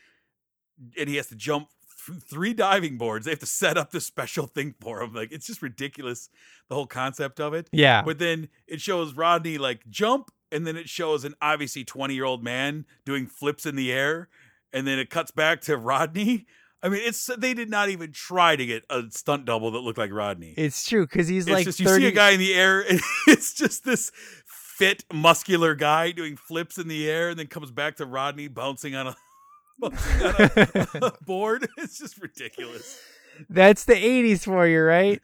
and he has to jump three diving boards. They have to set up this special thing for him. Like it's just ridiculous, the whole concept of it. Yeah. But then it shows Rodney like jump, and then it shows an obviously twenty year old man doing flips in the air, and then it cuts back to Rodney. I mean, it's they did not even try to get a stunt double that looked like Rodney. It's true because he's It's like just you see a guy in the air, and it's just this fit, muscular guy doing flips in the air, and then comes back to Rodney bouncing on a, a, board. It's just ridiculous. That's the '80s for you, right?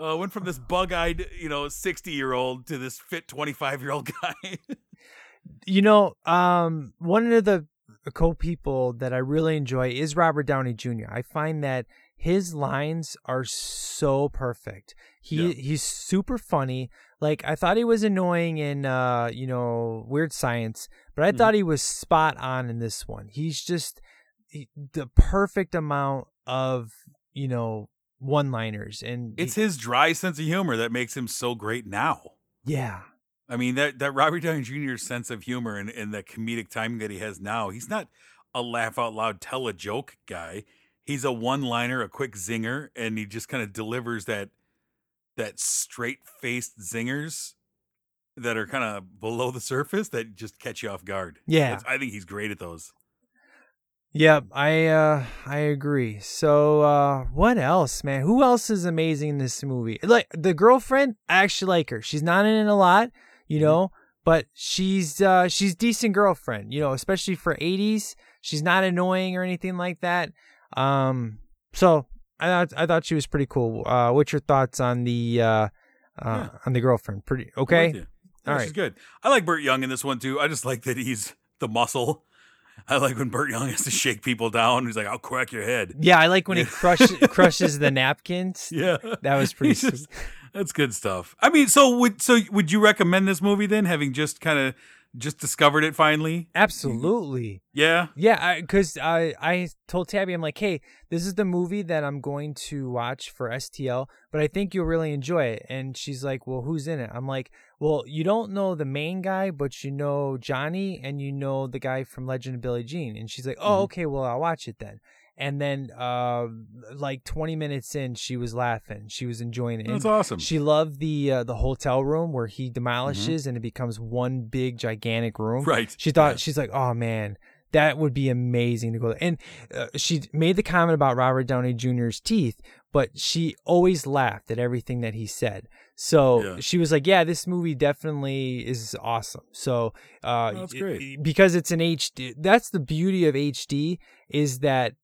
Uh, went from this bug-eyed, you know, sixty-year-old to this fit twenty-five-year-old guy. you know, um, one of the co people that I really enjoy is Robert Downey Jr. I find that his lines are so perfect. He Yeah. he's super funny. Like I thought he was annoying in uh, you know, Weird Science, but I Mhm. thought he was spot on in this one. He's just he- the perfect amount of, you know, one-liners and it's his dry sense of humor that makes him so great now. yeah. I mean that that Robert Downey Jr.'s sense of humor and, and the comedic timing that he has now, he's not a laugh out loud, tell a joke guy. He's a one liner, a quick zinger, and he just kind of delivers that that straight faced zingers that are kind of below the surface that just catch you off guard. Yeah. That's- I think he's great at those. Yep, I uh I agree. So uh what else, man? Who else is amazing in this movie? Like the girlfriend, I actually like her. She's not in it a lot, you know, but she's uh she's decent girlfriend, you know, especially for 80s. She's not annoying or anything like that. Um so I thought I thought she was pretty cool. Uh what's your thoughts on the uh uh Yeah. on the girlfriend? Pretty okay? Yeah, right. she's good. I like Burt Young in this one too. I just like that he's the muscle. I like when Burt Young has to shake people down. He's like, "I'll crack your head." Yeah, I like when he crushes crushes the napkins. Yeah, That was pretty just- that's good stuff. I mean, so would so would you recommend this movie then? Having just kind of just discovered it finally. Absolutely. Yeah. Yeah, because I, I told Tabby, I'm like, hey, this is the movie that I'm going to watch for STL, but I think you'll really enjoy it. And she's like, well, who's in it? I'm like, well, you don't know the main guy, but you know Johnny and you know the guy from Legend of Billie Jean. And she's like, oh, Mhm. okay, well, I'll watch it then. And then, uh, like 20 minutes in, she was laughing. She was enjoying it. That's And awesome. She loved the uh, the hotel room where he demolishes and it becomes one big gigantic room. Mm-hmm. Right. She thought she's like, oh man, that would be amazing to go. there. And uh, she made the comment about Robert Downey Jr.'s teeth, but she always laughed at everything that he said. So Yeah. she was like, yeah, this movie definitely is awesome. So uh, that's great. it- because it's an HD. That's the beauty of HD is that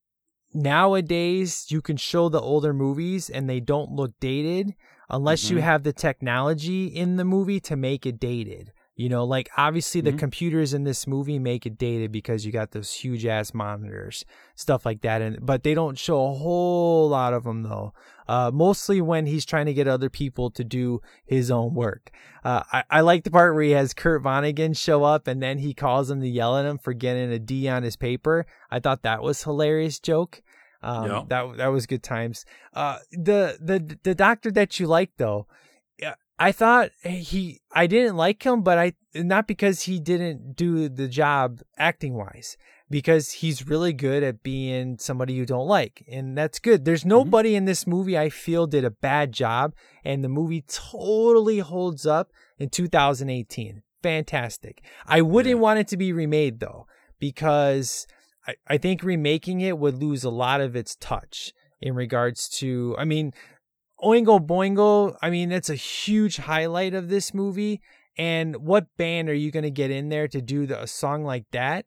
nowadays you can show the older movies and they don't look dated unless you Mhm. have the technology in the movie to make it dated. You know, like obviously the Mhm. computers in this movie make it dated because you got those huge ass monitors, stuff like that. And but they don't show a whole lot of them though. Uh, mostly when he's trying to get other people to do his own work. Uh, I, I like the part where he has Kurt Vonnegut show up and then he calls him to yell at him for getting a D on his paper. I thought that was hilarious joke. Um, Yeah. that that was good times. Uh, the the the doctor that you like though, I thought he I didn't like him, but I not because he didn't do the job acting wise, because he's really good at being somebody you don't like, and that's good. There's mm-hmm. nobody in this movie I feel did a bad job, and the movie totally holds up in 2018. Fantastic. I wouldn't want it to be remade though, because I, I think remaking it would lose a lot of its touch in regards to I mean Oingo Boingo, I mean, that's a huge highlight of this movie. And what band are you going to get in there to do the, a song like that?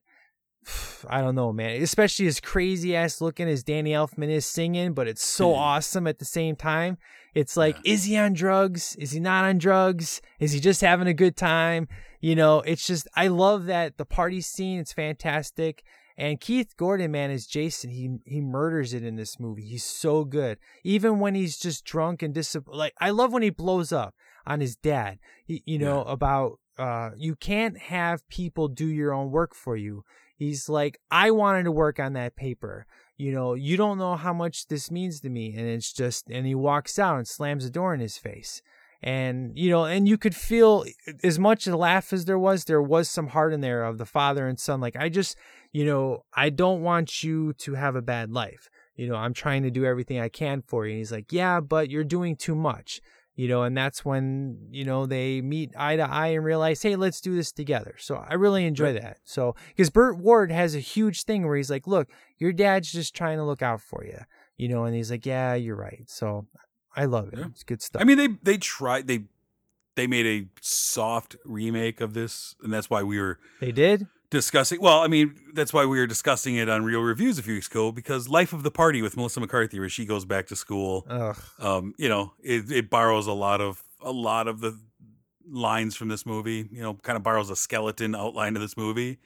I don't know, man. Especially as crazy ass looking as Danny Elfman is singing, but it's so hmm. awesome at the same time. It's like, is he on drugs? Is he not on drugs? Is he just having a good time? You know, it's just, I love that the party scene. It's fantastic. And Keith Gordon, man, is Jason. He he murders it in this movie. He's so good. Even when he's just drunk and dis like I love when he blows up on his dad. He, you know about uh you can't have people do your own work for you. He's like I wanted to work on that paper. You know, you don't know how much this means to me and it's just and he walks out and slams the door in his face. And you know, and you could feel as much a laugh as there was, there was some heart in there of the father and son. Like I just you know, I don't want you to have a bad life. You know, I'm trying to do everything I can for you. And he's like, yeah, but you're doing too much. You know, and that's when, you know, they meet eye to eye and realize, hey, let's do this together. So I really enjoy that. So, because Burt Ward has a huge thing where he's like, look, your dad's just trying to look out for you, you know, and he's like, yeah, you're right. So I love it. Yeah. It's good stuff. I mean, they they tried they they made a soft remake of this, and that's why we were they did? Discussing. Well, I mean, that's why we were discussing it on Real Reviews a few weeks ago because Life of the Party with Melissa McCarthy, where she goes back to school. Ugh. Um, you know, it, it borrows a lot of a lot of the lines from this movie. You know, kind of borrows a skeleton outline of this movie.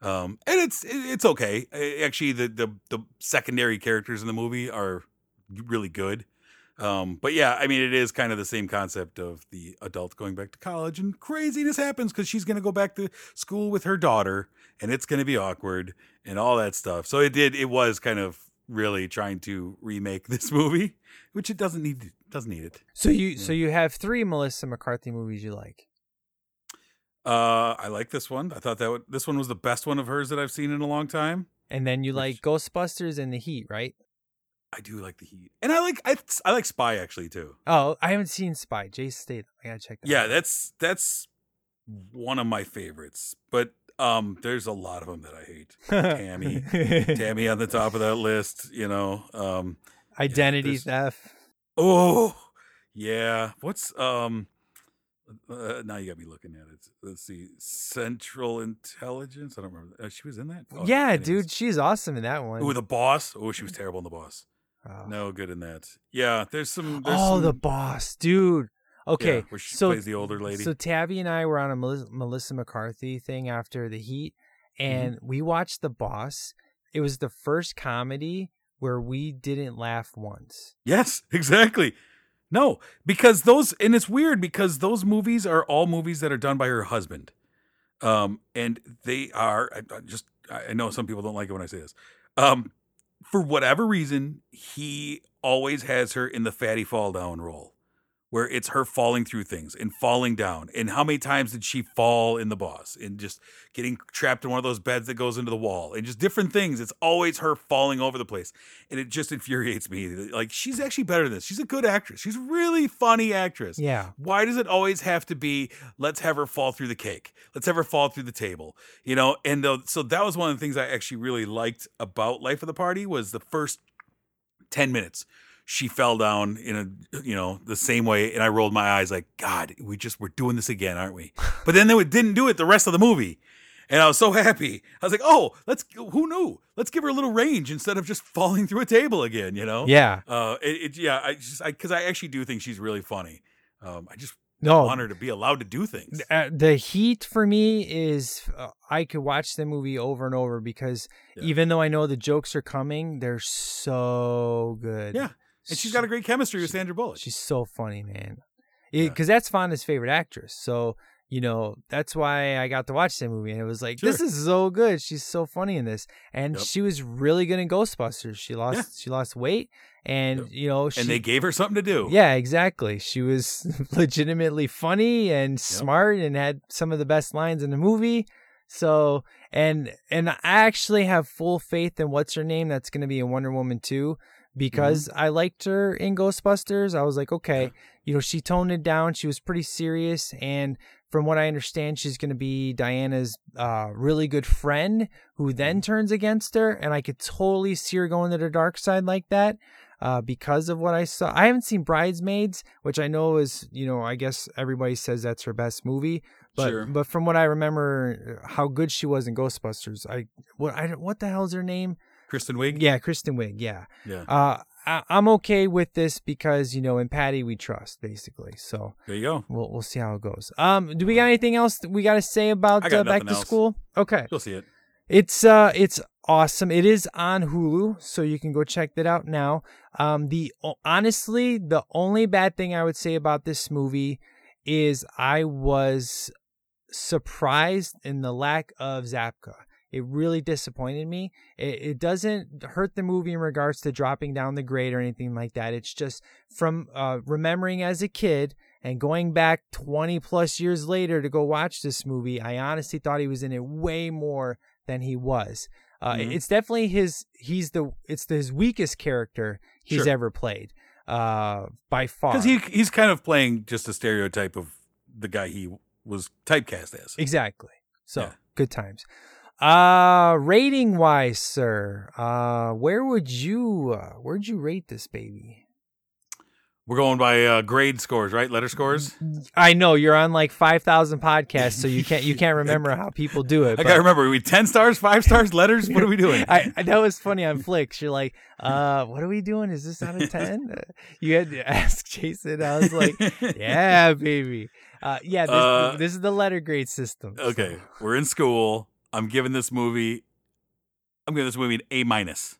Um, and it's it's okay. Actually, the the the secondary characters in the movie are really good. Um, but yeah, I mean, it is kind of the same concept of the adult going back to college and craziness happens because she's going to go back to school with her daughter and it's going to be awkward and all that stuff. So it did, it was kind of really trying to remake this movie, which it doesn't need, doesn't need it. So you so you have three Melissa McCarthy movies you like. Uh, I like this one. I thought that would, this one was the best one of hers that I've seen in a long time. And then you like Ghostbusters and The Heat, right? I do like the heat and I like, I, I like spy actually too. Oh, I haven't seen Spy. Jason Statham. I gotta check that. Yeah, out. that's that's one of my favorites. But um, there's a lot of them that I hate. Tammy, Tammy on the top of that list. You know, um, Identity there's- theft. oh yeah. What's um? Uh, now you got me looking at it. Let's see, Central Intelligence. I don't remember. Uh, she was in that. Oh, yeah, anyways. dude, she's awesome in that one. Ooh, the boss. Oh, she was terrible in the boss. Oh. No good in that. Yeah, there's some. There's oh, the boss, dude. Okay, Yeah, where she so plays the older lady. So Tabby and I were on a Melissa, Melissa McCarthy thing after the Heat, Mm-hmm. and we watched The Boss. It was the first comedy where we didn't laugh once. Yes, exactly. No, because those and it's weird because those movies are all movies that are done by her husband. Um, and they are I, I just I I know some people don't like it when I say this. Um, for whatever reason, he always has her in the fatty fall down role, where it's her falling through things and falling down. And how many times did she fall in the boss and just getting trapped in one of those beds that goes into the wall and just different things? It's always her falling over the place, and it just infuriates me. Like she's actually better than this. She's a good actress. She's a really funny actress. Yeah. Why does it always have to be let's have her fall through the cake? Let's have her fall through the table. You know, and uh, so that was one of the things I actually really liked about Life of the Party was the first 10 minutes. She fell down in a you know, the same way and I rolled my eyes like, god, we just we're doing this again, aren't we? But then they didn't do it the rest of the movie. And I was so happy. I was like, "Oh, let's who knew? Let's give her a little range instead of just falling through a table again, you know?" Yeah. Uh, it, it yeah, I just I because I actually do think she's really funny. Um, I just No. want her to be allowed to do things. Uh, the heat for me is uh, I could watch the movie over and over because even though I know the jokes are coming, they're so good. Yeah, and she's got a great chemistry with Sandra Bullock. She's so funny, man. Because that's Fonda's favorite actress. So, you know, that's why I got to watch the movie. And it was like, this is so good. She's so funny in this. And Yep. she was really good in Ghostbusters. She lost she lost weight and you know she and they gave her something to do. Yeah, exactly. She was legitimately funny and smart and had some of the best lines in the movie. So, and and I actually have full faith in what's her name that's going to be in Wonder Woman 2 because I liked her in Ghostbusters. I was like, okay, you know, she toned it down. She was pretty serious and from what I understand, she's going to be Diana's uh, really good friend who then turns against her. And I could totally see her going to the dark side like that uh, because of what I saw. I haven't seen Bridesmaids, which I know is, you know, I guess everybody says that's her best movie. But Sure. but from what I remember, how good she was in Ghostbusters, I what I what the hell's her name? Kristen Wiig. Yeah, Kristen Wiig. Yeah. Yeah. Uh, I, I'm okay with this because you know in Patty we trust basically. So There you go. we'll we'll see how it goes. Um, do we got anything else that we got to say about uh, Back to else. School? Okay. You'll see it. It's uh it's awesome. It is on Hulu, so you can go check that out now. Um the honestly, the only bad thing I would say about this movie is I was surprised in the lack of Zabka. It really disappointed me. It, it doesn't hurt the movie in regards to dropping down the grade or anything like that. It's just from uh, remembering as a kid and going back 20 plus years later to go watch this movie, I honestly thought he was in it way more than he was. Uh, Mhm. It's definitely his. He's the. It's his weakest character he's Sure. ever played, uh, by far. Because he he's kind of playing just a stereotype of the guy he was typecast as. Exactly. So Yeah. good times. Uh rating wise, sir. Uh where would you uh where'd you rate this baby? We're going by uh, grade scores, right? Letter scores. I know you're on like five thousand podcasts, so you can't you can't remember how people do it. I gotta remember. We ten stars, five stars, letters? What are we doing? I, I that was funny on Flicks. You're like, uh, what are we doing? Is this out of ten? Uh, you had to ask Jason. I was like, yeah, baby. Uh, yeah, this, Uh, this is the letter grade system. so- Okay, we're in school. I'm giving this movie. I'm giving this movie an A minus.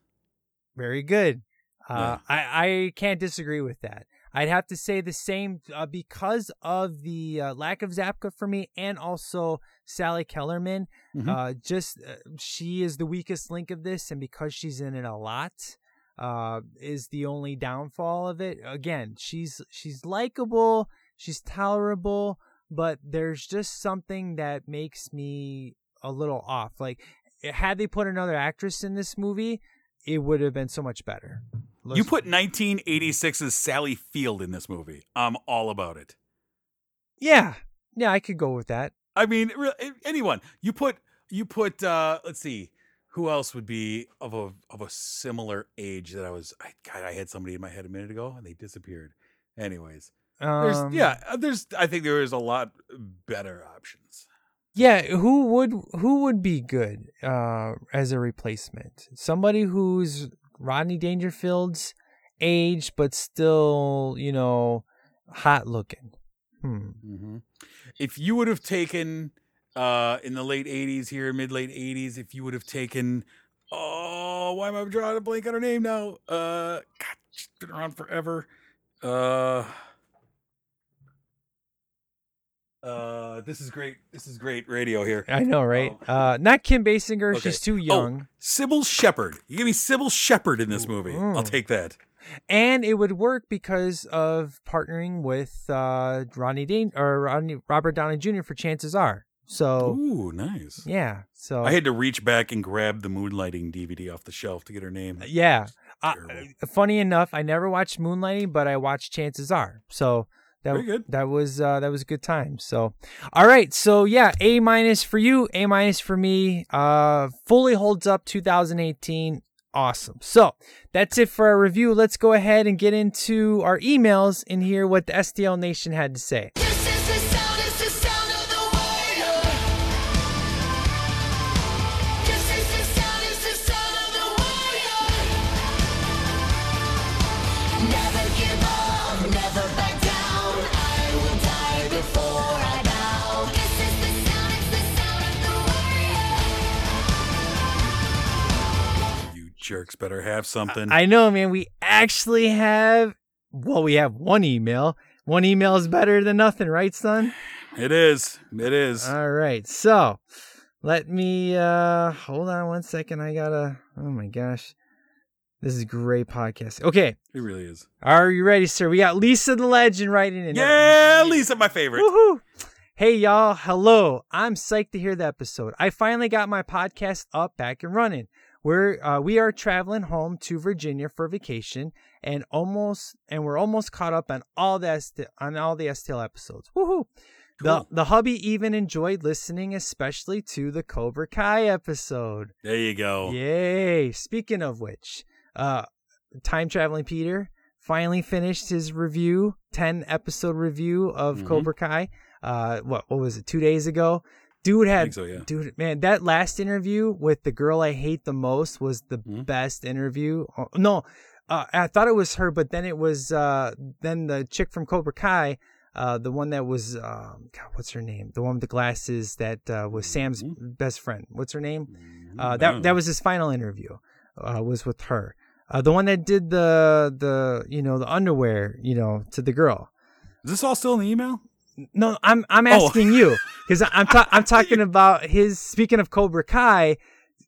Very good. Uh, I, I can't disagree with that. I'd have to say the same uh, because of the uh, lack of Zabka for me, and also Sally Kellerman. Mhm. Uh, just uh, she is the weakest link of this, and because she's in it a lot, uh, is the only downfall of it. Again, she's she's likable, she's tolerable, but there's just something that makes me a little off. Like, had they put another actress in this movie, it would have been so much better. You put 1986's Sally Field in this movie. I'm all about it. Yeah. Yeah, I could go with that. I mean, anyone. You put you put uh let's see. Who else would be of a of a similar age that I was I God, I had somebody in my head a minute ago and they disappeared. Anyways. There's Um, yeah, uh, there's I think there is a lot better options. Yeah, who would who would be good uh as a replacement? Somebody who's Rodney Dangerfield's age but still, you know, hot looking. Hmm. hmm If you would have taken uh in the late 80s here, mid late 80s, if you would have taken oh, why am I drawing a blank on her name now? Uh God, she's been around forever. Uh Uh, this is great. This is great radio here. I know, right? Uh, not Kim Basinger. Okay. She's too Oh, young. Cybill Shepherd. You give me Cybill Shepherd in this movie. I'll take that. and it would work because of partnering with uh, Ronnie Dane or Rodney, Robert Downey Jr. for Chances Are. So Ooh, nice. yeah, so I had to reach back and grab the Moonlighting DVD off the shelf to get her name. yeah. Uh, funny enough, I never watched Moonlighting, but I watched Chances Are. So that Very good. that was uh, that was a good time. So all right, so yeah, A minus for you, A minus for me. Uh, fully holds up 2018. Awesome. So that's it for our review. Let's go ahead and get into our emails and hear what the STL Nation had to say. Jerks better have something. I know, man. We actually have, well, we have one email. One email is better than nothing, right, son? it is. It is. All right. So let me uh hold on one second. I gotta oh my gosh. This is great podcast. Okay. it really is. Are you ready, sir? We got Lisa the legend writing in. Yeah, Lisa, my favorite. Woohoo! Hey y'all, hello. I'm psyched to hear the episode. I finally got my podcast up back and running. We're uh, we are traveling home to Virginia for vacation and almost and we're almost caught up on all the ST, on all the STL episodes. Woohoo! The Cool. the hubby even enjoyed listening, especially to the Cobra Kai episode. There you go. Yay! Speaking of which, uh, time traveling Peter finally finished his review, ten episode review of Mhm. Cobra Kai. Uh, what what was it? Two days ago. Dude had, so, yeah. dude, man, that last interview with the girl I hate the most was the Mhm. best interview. Oh, no, uh, I thought it was her, but then it was uh, then the chick from Cobra Kai, uh, the one that was, um, God, what's her name? The one with the glasses that uh, was Sam's best friend. What's her name? Uh, that that was his final interview. Uh, was with her. Uh, the one that did the the you know the underwear you know to the girl. Is this all still in the email? No, I'm I'm Oh. asking you because I'm ta- I'm talking about his. Speaking of Cobra Kai,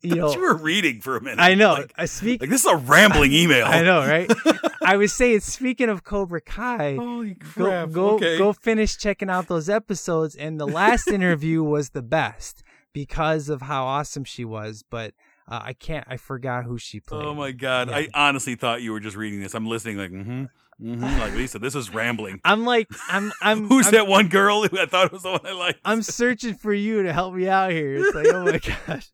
you know, you were reading for a minute. I know. Like, I speak. like this is a rambling email. I know, right? I was saying, speaking of Cobra Kai, Holy go crap. go okay. go finish checking out those episodes. And the last interview was the best because of how awesome she was. But uh, I can't. I forgot who she played. Oh my god! Yeah. I honestly thought you were just reading this. I'm listening, like, mm-hmm, mm-hmm. Like Lisa, this is rambling. I'm like, I'm, I'm. Who's I'm, that one girl who I thought was the one I liked? I'm searching for you to help me out here. It's like, oh my gosh,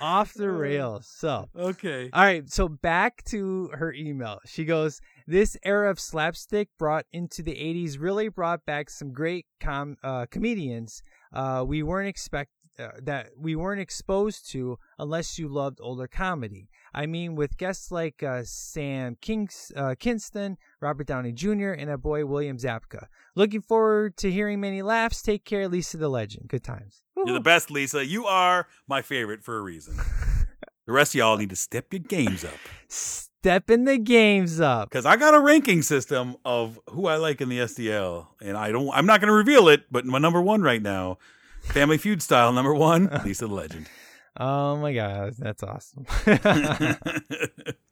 off the rails. So, okay. all right. So back to her email. She goes, "This era of slapstick brought into the '80s really brought back some great com uh, comedians. Uh, we weren't expect." Uh, that we weren't exposed to unless you loved older comedy. I mean, with guests like uh, Sam Kings, uh, Kinison, Robert Downey Jr., and a boy William Zabka. Looking forward to hearing many laughs. Take care, Lisa the Legend. Good times. You're the best, Lisa. You are my favorite for a reason. the rest of y'all need to step your games up. Stepping the games up. Because I got a ranking system of who I like in the SDL, and I don't. I'm not going to reveal it, but my number one right now, Family Feud style, number one, Lisa the Legend. Oh my god, that's awesome.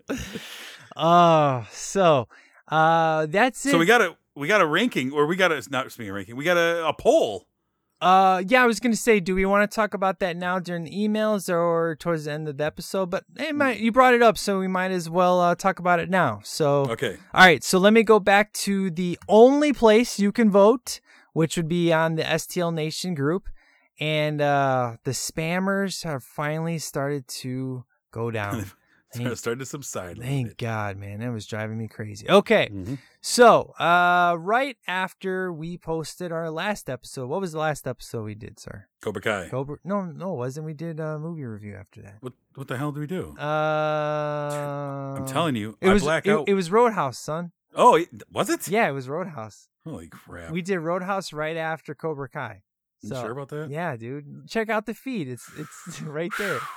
oh, so uh that's it. so we got a we got a ranking, or we got a not speaking of ranking, we got a, a poll. Uh, yeah, I was gonna say, do we want to talk about that now during the emails or towards the end of the episode? But hey, might, you brought it up, so we might as well uh, talk about it now. So, Okay. all right, so let me go back to the only place you can vote, which would be on the STL Nation group, and uh, the spammers have finally started to go down. Thank- Started to subside. Thank. God, man. That was driving me crazy. Okay. Mhm. So, uh, right after we posted our last episode, what was the last episode we did, sir? Cobra Kai. Cobra? No, no, it wasn't. We did a movie review after that. What what the hell do we do? Uh, I'm telling you, it I was black it, it was Roadhouse, son. oh, it- was it? Yeah, it was Roadhouse. Holy crap! We did Roadhouse right after Cobra Kai. You So, sure about that? Yeah, dude. Check out the feed. It's it's right there.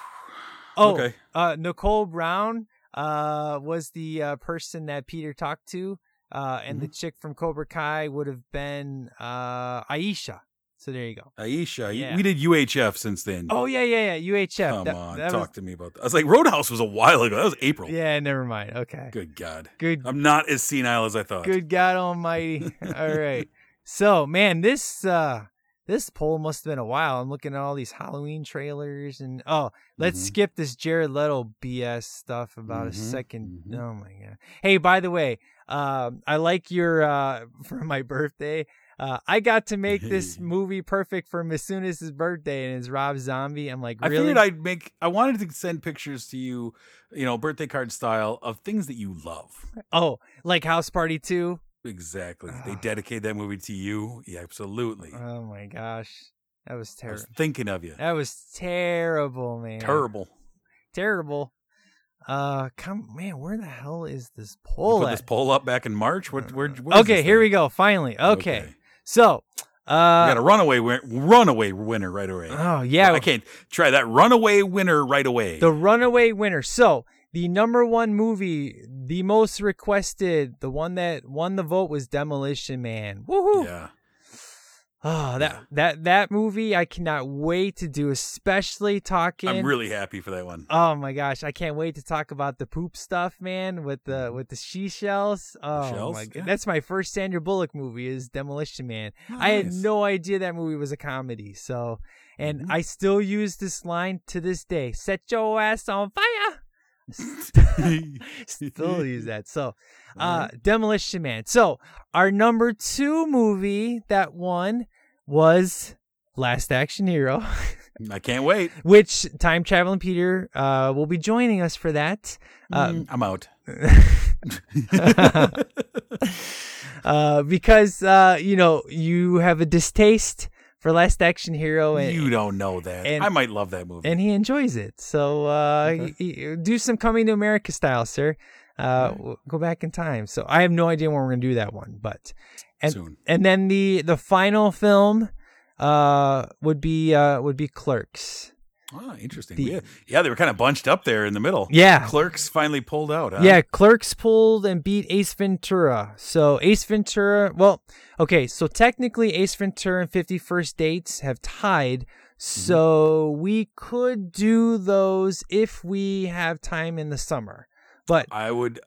Oh, Okay. uh, Nichole Brown uh, was the uh, person that Peter talked to uh, and the chick from Cobra Kai would have been uh, Aisha. So there you go. Aisha, Yeah. we did UHF since then. Oh yeah, yeah, yeah. UHF. Come That- on, that talk was- to me about that. I was like, Roadhouse was a while ago. That was April. Yeah, never mind. Okay. Good God. Good. I'm not as senile as I thought. Good God Almighty. All right. So, man, this uh this poll must have been a while. I'm looking at all these Halloween trailers and oh, let's Mhm. skip this Jared Leto BS stuff about a Mhm, 2nd mhm. Oh my god. Hey, by the way, um I like your uh for my birthday. Uh, I got to make this movie perfect for Masunas' birthday, and it's Rob Zombie. I'm like, I figured I'd make. I wanted to send pictures to you, you know, birthday card style of things that you love. oh, like House Party 2? Exactly. They Ah. dedicate that movie to you. Yeah, absolutely. Oh my gosh. That was terrible. thinking of you. That was terrible, man. Terrible. terrible. Uh, come, man, where the hell is this poll put this poll up back in March. What? Where? where's okay, this here thing? we go. Finally, okay. Okay. So, We uh, got a runaway win- runaway winner right away. oh yeah, I can't try that runaway winner right away. the runaway winner. So, the number one movie, the most requested, the one that won the vote was Demolition Man. Woohoo! yeah. Oh, that that that movie, I cannot wait to do, especially talking. I'm really happy for that one. Oh my gosh, I can't wait to talk about the poop stuff, man, with the with the she shells. Oh shells, my god. yeah. That's my first Sandra Bullock movie is Demolition Man. I had no idea that movie was a comedy. So, and Mm-hmm. I still use this line to this day. Set your ass on fire. Still use that. So, uh Demolition Man. So, our number 2 movie that won was Last Action Hero. I can't wait. which time traveling Peter uh, will be joining us for that. Uh, Mm, I'm out. uh, because uh, you know you have a distaste for Last Action Hero, and, you don't know that. and- I might love that movie. and he enjoys it. So uh, Okay. do some coming to America style, sir. Uh, w- Go back in time. So I have no idea when we're gonna do that one, but and Soon. and then the the final film uh would be uh would be Clerks. Oh, interesting. The- yeah, yeah, they were kind of bunched up there in the middle. Yeah. Clerks finally pulled out. Huh? Yeah, Clerks pulled and beat Ace Ventura. So Ace Ventura, well, okay, so technically Ace Ventura and 51st Dates have tied. Mm-hmm. So we could do those if we have time in the summer. But I would,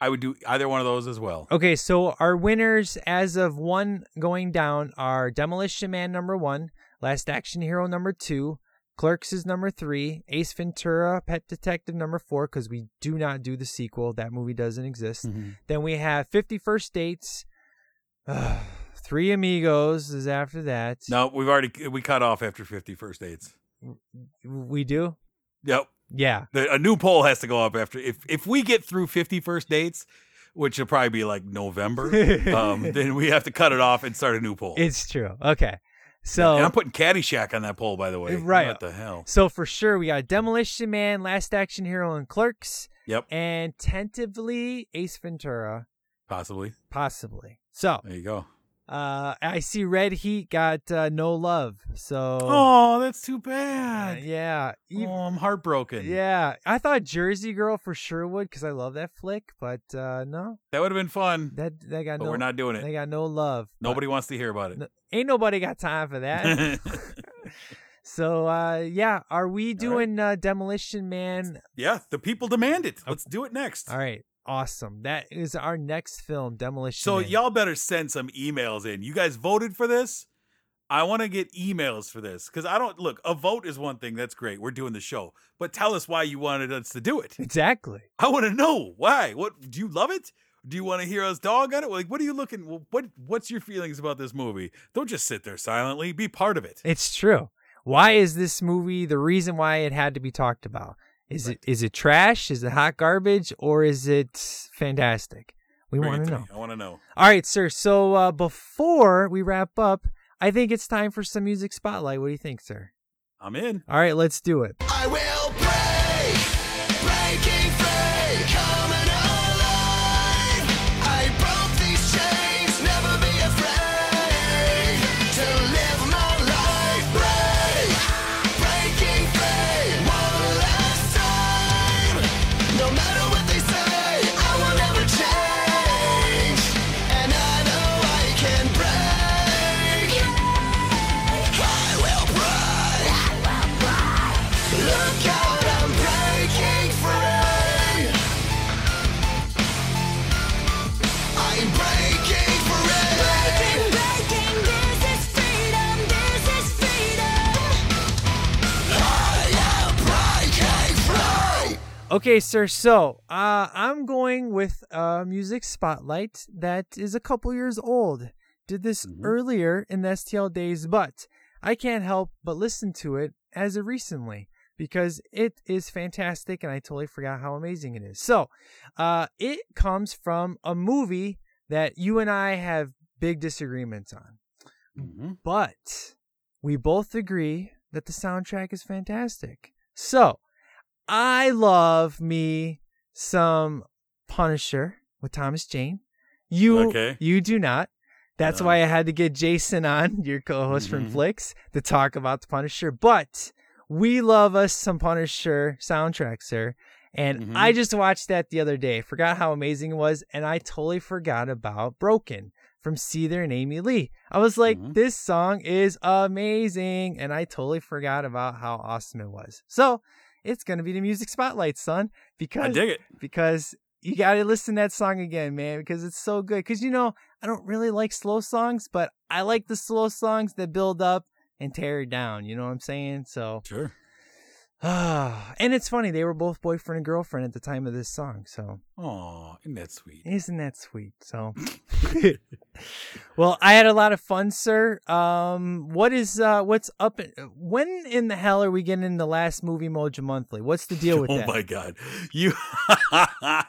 I would do either one of those as well. okay, so our winners as of one going down are Demolition Man number one, Last Action Hero number two, Clerks is number three, Ace Ventura, Pet Detective number four, because we do not do the sequel. That movie doesn't exist. Then we have Fifty First Dates. Uh, Three Amigos is after that. No, we've already we cut off after Fifty First dates. We do? Yep. Yeah. The, a new poll has to go up after if if we get through Fifty First dates, which will probably be like November, um, then we have to cut it off and start a new poll. It's true. Okay. So and I'm putting Caddyshack on that poll, by the way. Right. What the hell? So for sure, we got Demolition Man, Last Action Hero, and Clerks, Yep. and tentatively Ace Ventura, Possibly. possibly. So There you go. Uh, I see Red Heat got uh, no love. So Oh, that's too uh, bad. yeah, Oh, I'm heartbroken. yeah. I thought Jersey Girl for sure would because I love that flick, but uh, no, That would have been fun, that they got but no. we're not doing it. They got no love. Nobody wants to hear about it. no- ain't nobody got time for that. so uh, yeah, are we doing uh, Demolition Man yeah, the people demand it. Let's do it next. All right, awesome. That is our next film, Demolition. So Man. y'all better send some emails in. You guys voted for this. I want to get emails for this because I don't look. A vote is one thing. That's great. We're doing the show, but tell us why you wanted us to do it. exactly. I want to know why. What do you love it? Do you want to hear us dog on it? Like, what are you looking? What What's your feelings about this movie? Don't just sit there silently. Be part of it. It's true. Why is this movie the reason why it had to be talked about? Is it is it trash? Is it hot garbage? Or is it fantastic? We want to to know. me. I want to know. All right, sir. So uh, before we wrap up, I think it's time for some music spotlight. What do you think, sir? I'm in. All right, let's do it. I will Okay, sir. So uh, I'm going with a music spotlight that is a couple years old. Did this earlier in the STL days, but I can't help but listen to it as of recently because it is fantastic and I totally forgot how amazing it is. So uh, it comes from a movie that you and I have big disagreements on, Mm-hmm. but we both agree that the soundtrack is fantastic. So I love me some Punisher with Thomas Jane. You Okay. you do not. That's No. why I had to get Jason on, your co-host from Mhm. Flicks, to talk about the Punisher. But we love us some Punisher soundtrack, sir. And Mhm. I just watched that the other day. Forgot how amazing it was, and I totally forgot about Broken from Seether and Amy Lee. I was like, Mhm. this song is amazing, and I totally forgot about how awesome it was. So it's gonna be the music spotlight, son, because I dig it. because you gotta listen to that song again, man, because it's so good. Because you know, I don't really like slow songs, but I like the slow songs that build up and tear it down. You know what I'm saying? So, Sure. Ah, and it's funny they were both boyfriend and girlfriend at the time of this song. So, Oh, isn't that sweet? isn't that sweet? So, well, I had a lot of fun, sir. Um, what is uh, what's up? When in the hell are we getting the last movie Mojo Monthly? What's the deal with oh that? my god, you. uh,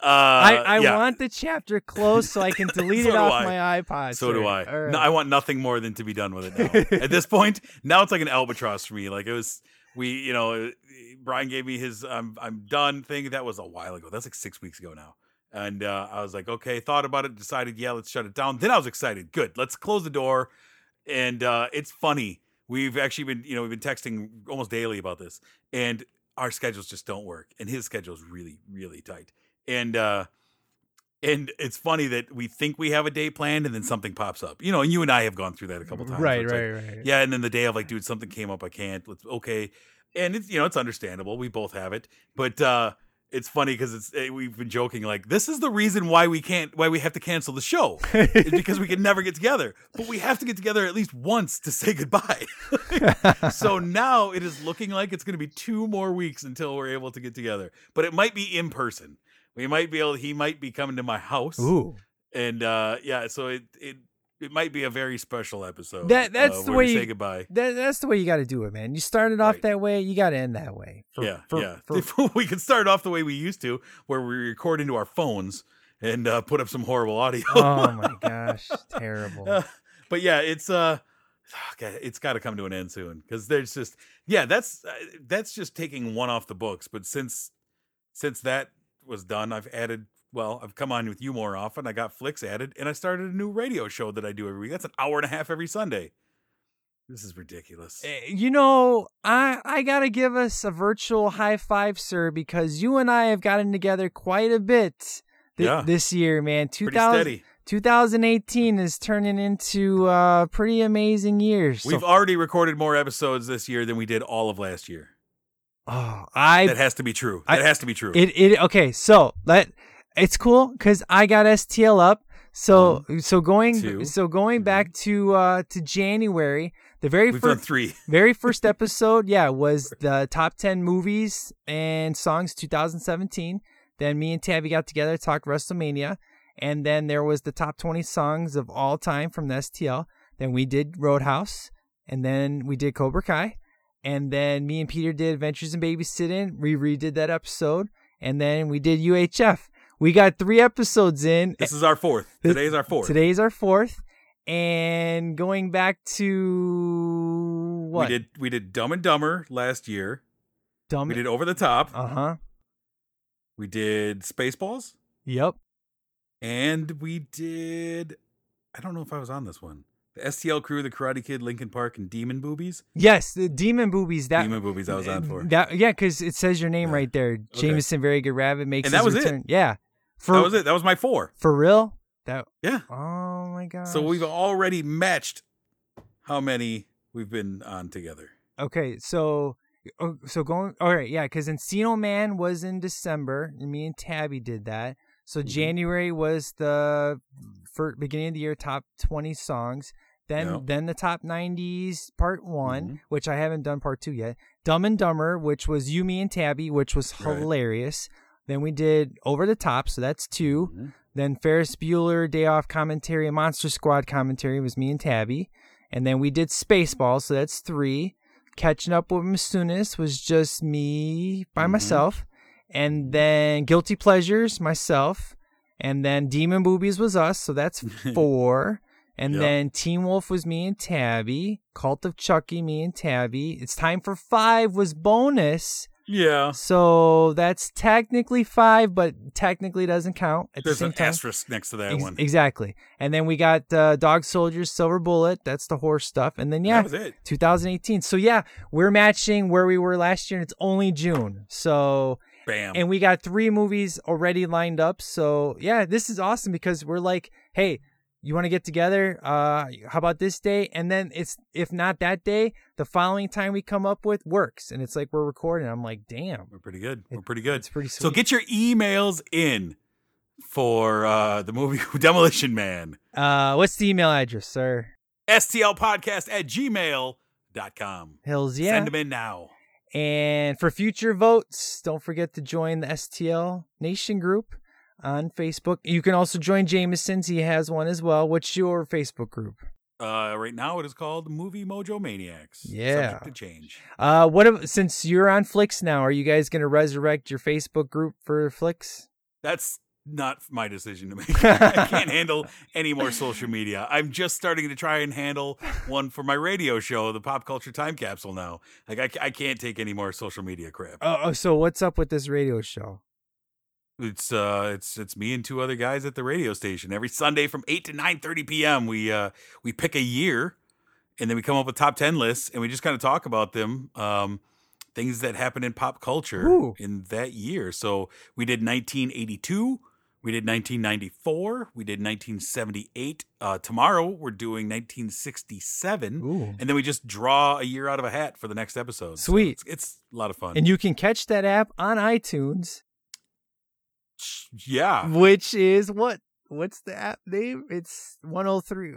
I, I yeah. want the chapter closed so I can delete So it off I. my iPod. So do. I. No. I want nothing more than to be done with it now. At this point, now it's like an albatross for me. Like it was, we, you know, Brian gave me his "I'm I'm done" thing. That was a while ago. That's like six weeks ago now. And uh, I was like, okay, thought about it, decided, yeah, let's shut it down. Then I was excited. Good, let's close the door. And uh, it's funny. We've actually been, you know, we've been texting almost daily about this, and our schedules just don't work. And his schedule is really, really tight. And uh, and it's funny that we think we have a date planned and then something pops up. You know, and you and I have gone through that a couple times. where Right, like, right, right. Yeah, and then the day of like, dude, something came up, I can't. Let's okay. And it's you know, it's understandable. We both have it. But uh it's funny because it's eh, we've been joking like this is the reason why we can't why we have to cancel the show. it's because we can never get together. But we have to get together at least once to say goodbye. so now it is looking like it's going to be two more weeks until we're able to get together. But it might be in person. We might be able. He might be coming to my house. Ooh. And uh, yeah, so it it it might be a very special episode. That that's uh, the way you say goodbye. That, that's the way you got to do it, man. You started off that way, you got to end that way. For- yeah, for- yeah. for- we could start off the way we used to, where we record into our phones and uh, put up some horrible audio. oh my gosh, terrible. Uh, but yeah, it's uh, God, it's got to come to an end soon because there's just yeah, that's uh, that's just taking one off the books. But since since that was done, I've added. Well, I've come on with you more often. I got flicks added, and I started a new radio show that I do every week. That's an hour and a half every Sunday. This is ridiculous. Eh, You know, I I gotta give us a virtual high five, sir, because you and I have gotten together quite a bit thi- Yeah. this year, man. Pretty 2000 steady. 2018 is turning into uh pretty amazing years. So- We've already recorded more episodes this year than we did all of last year. Oh, I that has to be true. I- That has to be true. It it okay. So let it's cool because I got STL up. So so going Mm-hmm. Two. so going back to uh to January, the very We've first three. very first episode, yeah, was the top ten movies and songs 2017. Then me and Tabby got together, talked WrestleMania, and then there was the top 20 songs of all time from the STL. Then we did Roadhouse, and then we did Cobra Kai, and then me and Peter did Adventures in Babysitting. We redid that episode, and then we did UHF. We got three episodes in. This is our fourth. Today's our fourth. Today's our fourth. And going back to what? We did we did Dumb and Dumber last year. Dumb We did Over the Top. Uh huh. We did Spaceballs. Yep. And we did I don't know if I was on this one. The STL crew, the Karate Kid, Linkin Park, and Demon Boobies. Yes, the Demon Boobies. That Demon Boobies I was on for. That yeah, because it says your name right there. Jameson, very good rabbit makes And that was it. return. Yeah. For that was it. That was my four. for real. That Yeah. oh my god. So we've already matched how many we've been on together. Okay, so so going all right, yeah, because Encino Man was in December, and me and Tabby did that. So Mm-hmm. January was the for beginning of the year top twenty songs. Then then the top 90s part one, Mhm. which I haven't done part two yet. Dumb and Dumber, which was you, me, and Tabby, which was Right. hilarious. Then we did Over the Top, so that's 2 Mhm. Then Ferris Bueller Day Off commentary and Monster Squad commentary was me and Tabby. And then we did Spaceballs, so that's three. Catching up with Masunas was just me by Mhm. myself. And then Guilty Pleasures, myself. And then Demon Boobies was us, so that's four. And Yep. then Teen Wolf was me and Tabby. Cult of Chucky, me and Tabby. It's time for five was bonus. Yeah. So that's technically five, but technically doesn't count at There's the same an time. asterisk next to that Ex- one. Exactly. And then we got uh, Dog Soldiers, Silver Bullet. That's the horse stuff. And then, yeah, That was it. 2018. So, yeah, we're matching where we were last year, and it's only June. So, Bam. and we got three movies already lined up. So, yeah, this is awesome because we're like, hey, you want to get together? Uh, how about this day? And then it's if not that day, the following time we come up with works, and it's like we're recording. I'm like, damn, We're pretty good. We're pretty good. it's pretty sweet. So get your emails in for uh, the movie Demolition Man. uh, what's the email address, sir? STLpodcast at gmail.com. Hills, yeah. Send them in now. And for future votes, don't forget to join the STL Nation group on Facebook. You can also join Jameson's. He has one as well. What's your Facebook group? Uh, right now, it is called Movie Mojo Maniacs. Yeah. Subject to change. Uh, what if, since you're on Flicks now, are you guys going to resurrect your Facebook group for Flicks? That's not my decision to make. I can't handle any more social media. I'm just starting to try and handle one for my radio show, the Pop Culture Time Capsule. Now, like I, I can't take any more social media crap. Oh, oh, so what's up with this radio show? It's uh, it's it's me and two other guys at the radio station every Sunday from eight to nine thirty p.m. We uh, we pick a year, and then we come up with top ten lists, and we just kind of talk about them. Um, things that happened in pop culture Ooh. in that year. So we did 1982. We did 1994. We did 1978. Uh, tomorrow we're doing 1967, Ooh. and then we just draw a year out of a hat for the next episode. So Sweet. it's, it's a lot of fun. And you can catch that app on iTunes, yeah, which is what? What's the app name? It's 103.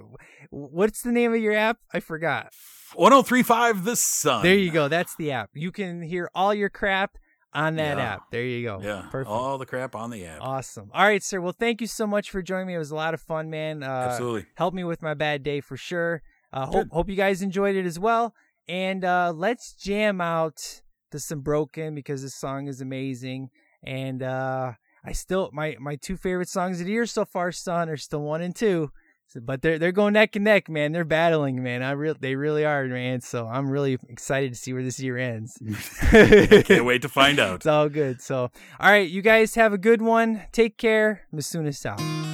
What's the name of your app? I forgot. 1035 The Sun. There you go. That's the app. You can hear all your crap on that Yeah. app. There you go. Yeah, Perfect. all the crap on the app. Awesome. All right, sir. Well, thank you so much for joining me. It was a lot of fun, man. Uh, Absolutely. Helped me with my bad day for sure. Uh, hope, hope you guys enjoyed it as well. And uh, let's jam out to some Broken because this song is amazing. And uh, I still, my, my two favorite songs of the year so far, son, are still one and two. So, but they're they're going neck and neck, man. They're battling, man. I real they really are, man. So I'm really excited to see where this year ends. Can't wait to find out. It's all good. So, all right, you guys have a good one. Take care. Masunas out.